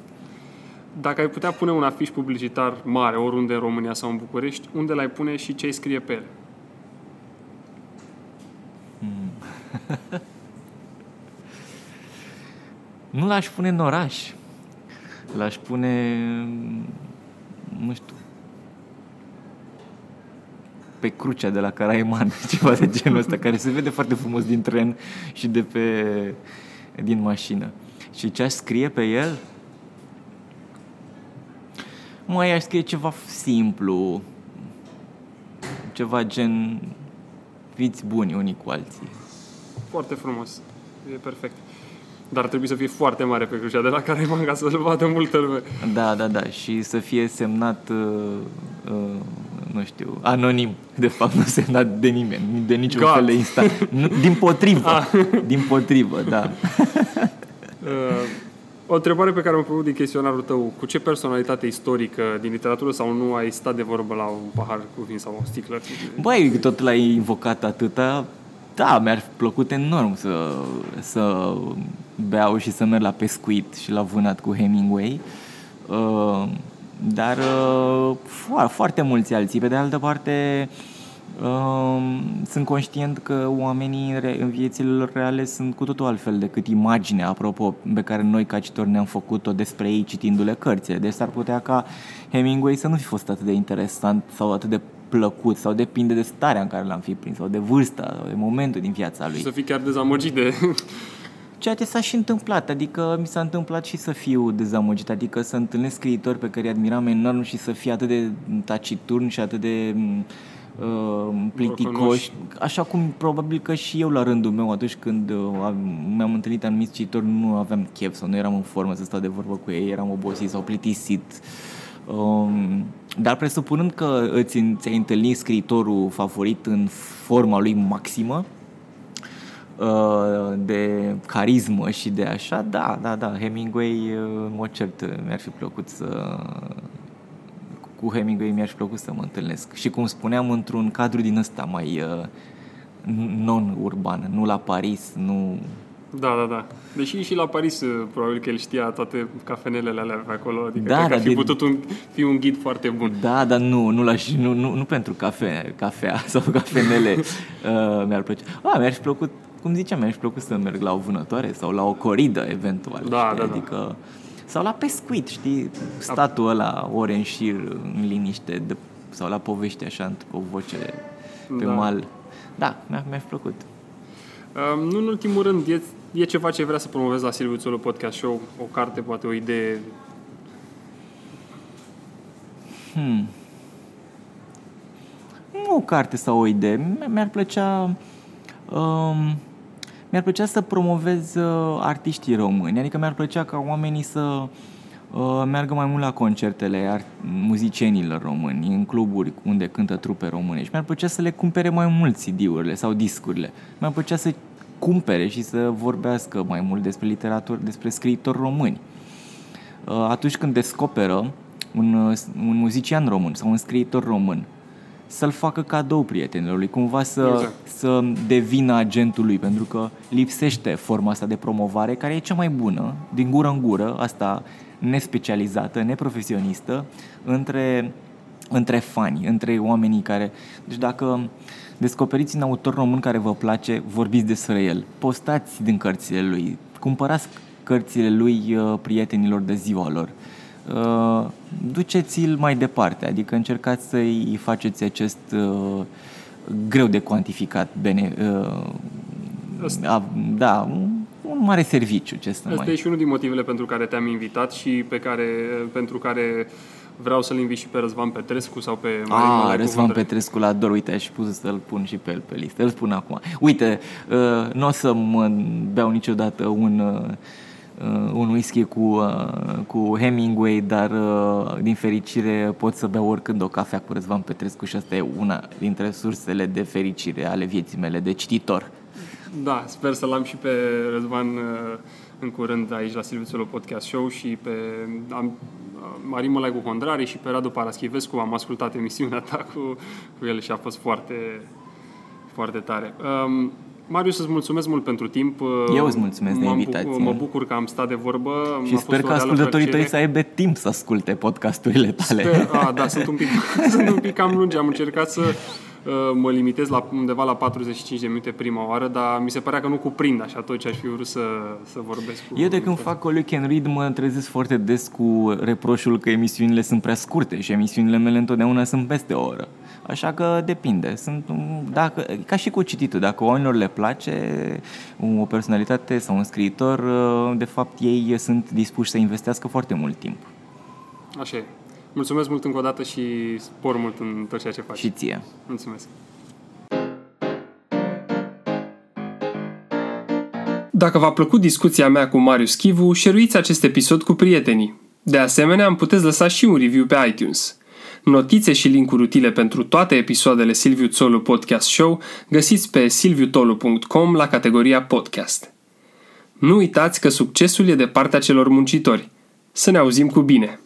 S1: Dacă ai putea pune un afiș publicitar mare oriunde în România sau în București, unde l-ai pune și ce ai scrie pe el?
S2: Hmm. nu l-aș pune în oraș. L-aș pune, nu știu, pe crucea de la Caraiman, ceva de genul ăsta, care se vede foarte frumos din tren și de pe, din mașină. Și ce aș scrie pe el? Mai aș scrie ceva simplu, ceva gen fiți buni unii cu alții.
S1: Foarte frumos. E perfect. Dar trebuie să fie foarte mare pe crucea de la Caraiman ca să-l vadă multă lume.
S2: Da, da, da. Și să fie semnat uh, uh, nu știu, anonim. De fapt, nu semnat de nimeni, de niciun God. fel de instant. din potrivă. Ah. Din potrivă, da.
S1: Uh, o întrebare pe care am făcut din chestionarul tău. Cu ce personalitate istorică din literatură sau nu ai stat de vorbă la un pahar cu vin sau o sticlă?
S2: Băi, tot l-ai invocat atâta. Da, mi-ar plăcut enorm să, să beau și să merg la pescuit și la vânat cu Hemingway. Uh, dar uh, foarte mulți alții. Pe de altă parte, uh, sunt conștient că oamenii în viețile lor reale sunt cu totul altfel decât imaginea, apropo, pe care noi ca citori ne-am făcut-o despre ei citindu-le cărțile. Deci s-ar putea ca Hemingway să nu fi fost atât de interesant sau atât de plăcut sau depinde de starea în care l-am fi prins sau de vârsta sau de momentul din viața lui.
S1: Să fii chiar dezamăgit de
S2: ceea ce s-a și întâmplat, adică mi s-a întâmplat și să fiu dezamăgit, adică să întâlnesc scriitori pe care îi admiram enorm și să fie atât de taciturn și atât de uh, pliticoși, așa cum probabil că și eu la rândul meu atunci când uh, mi-am întâlnit anumiți cititori nu aveam chef sau nu eram în formă să stau de vorbă cu ei, eram obosit sau plictisit. Um, dar presupunând că îți, ți-ai întâlnit scriitorul favorit în forma lui maximă, Uh, de carismă și de așa, da, da, da, Hemingway, uh, în mod cert, mi-ar fi plăcut să... Cu Hemingway mi-ar fi plăcut să mă întâlnesc. Și cum spuneam, într-un cadru din ăsta mai uh, non-urban, nu la Paris, nu...
S1: Da, da, da. Deși și la Paris probabil că el știa toate cafenelele alea pe acolo, adică
S2: da,
S1: cred
S2: că
S1: ar fi de... putut un, fi un ghid foarte bun.
S2: Da, dar nu, nu, la, nu, nu, nu pentru cafe, cafea sau cafenele uh, mi-ar plăcea. Ah, mi-ar fi plăcut cum ziceam, mi-aș plăcut să merg la o vânătoare sau la o coridă, eventual.
S1: Da, știi? da,
S2: da. Adică, da. Sau la pescuit, știi? Statul ăla, ore în șir, în liniște, de, sau la povești așa, cu o voce pe da. mal. Da, mi-a, mi-a plăcut.
S1: Um, nu în ultimul rând, e, e ceva ce vrea să promovezi la Silviu Țolu Podcast Show? O carte, poate o idee?
S2: Hmm. Nu o carte sau o idee. Mi-ar plăcea... Um, mi-ar plăcea să promovez uh, artiștii români, adică mi-ar plăcea ca oamenii să uh, meargă mai mult la concertele art- muzicienilor români, în cluburi unde cântă trupe române și mi-ar plăcea să le cumpere mai mult CD-urile sau discurile. Mi-ar plăcea să cumpere și să vorbească mai mult despre literatură, despre scriitori români. uh, atunci când descoperă un, uh, un muzician român sau un scriitor român, să-l facă cadou prietenilor lui, cumva să, exact. să devină agentul lui, pentru că lipsește forma asta de promovare, care e cea mai bună, din gură în gură, asta nespecializată, neprofesionistă, între, între fani, între oamenii care... Deci dacă descoperiți un autor român care vă place, vorbiți despre el, postați din cărțile lui, cumpărați cărțile lui uh, prietenilor de ziua lor. Uh, duceți-l mai departe, adică încercați să-i faceți acest uh, greu de cuantificat bene, uh, da, un, un mare serviciu. Ce să
S1: Asta
S2: mai...
S1: e și unul din motivele pentru care te-am invitat și pe care, pentru care vreau să-l invit și pe Răzvan Petrescu sau pe
S2: Marin Ah, Răzvan Petrescu la dor, uite, aș pus să-l pun și pe el pe listă. Îl spun acum. Uite, uh, nu o să mă beau niciodată un uh, uh, un whisky cu, uh, cu Hemingway, dar uh, din fericire pot să beau oricând o cafea cu Răzvan Petrescu și asta e una dintre sursele de fericire ale vieții mele de cititor.
S1: Da, sper să-l am și pe Răzvan uh, în curând aici la Silviu Țolo Podcast Show și pe am, uh, Marin Mălai cu Condrari și pe Radu Paraschivescu. Am ascultat emisiunea ta cu, cu el și a fost foarte, foarte tare. Um, Marius, îți mulțumesc mult pentru timp.
S2: Eu îți mulțumesc de invitație. Bucur,
S1: mă bucur că am stat de vorbă.
S2: Și sper că ascultătorii tăi să aibă timp să asculte podcasturile tale.
S1: Sper, a, da, sunt un pic, sunt un pic cam lungi. Am încercat să uh, mă limitez la undeva la 45 de minute prima oară, dar mi se părea că nu cuprind așa tot ce aș fi vrut să, să vorbesc cu...
S2: Eu de când fac All You Can Read mă trezesc foarte des cu reproșul că emisiunile sunt prea scurte și emisiunile mele întotdeauna sunt peste o oră. Așa că depinde. Sunt, dacă, ca și cu cititul, dacă oamenilor le place o personalitate sau un scriitor, de fapt ei sunt dispuși să investească foarte mult timp.
S1: Așa e. Mulțumesc mult încă o dată și spor mult în tot ceea ce faci.
S2: Și ție.
S1: Mulțumesc. Dacă v-a plăcut discuția mea cu Marius Chivu, șeruiți acest episod cu prietenii. De asemenea, îmi puteți lăsa și un review pe iTunes. Notițe și linkuri utile pentru toate episoadele Silviu Țolu Podcast Show găsiți pe silviutolu.com la categoria Podcast. Nu uitați că succesul e de partea celor muncitori. Să ne auzim cu bine!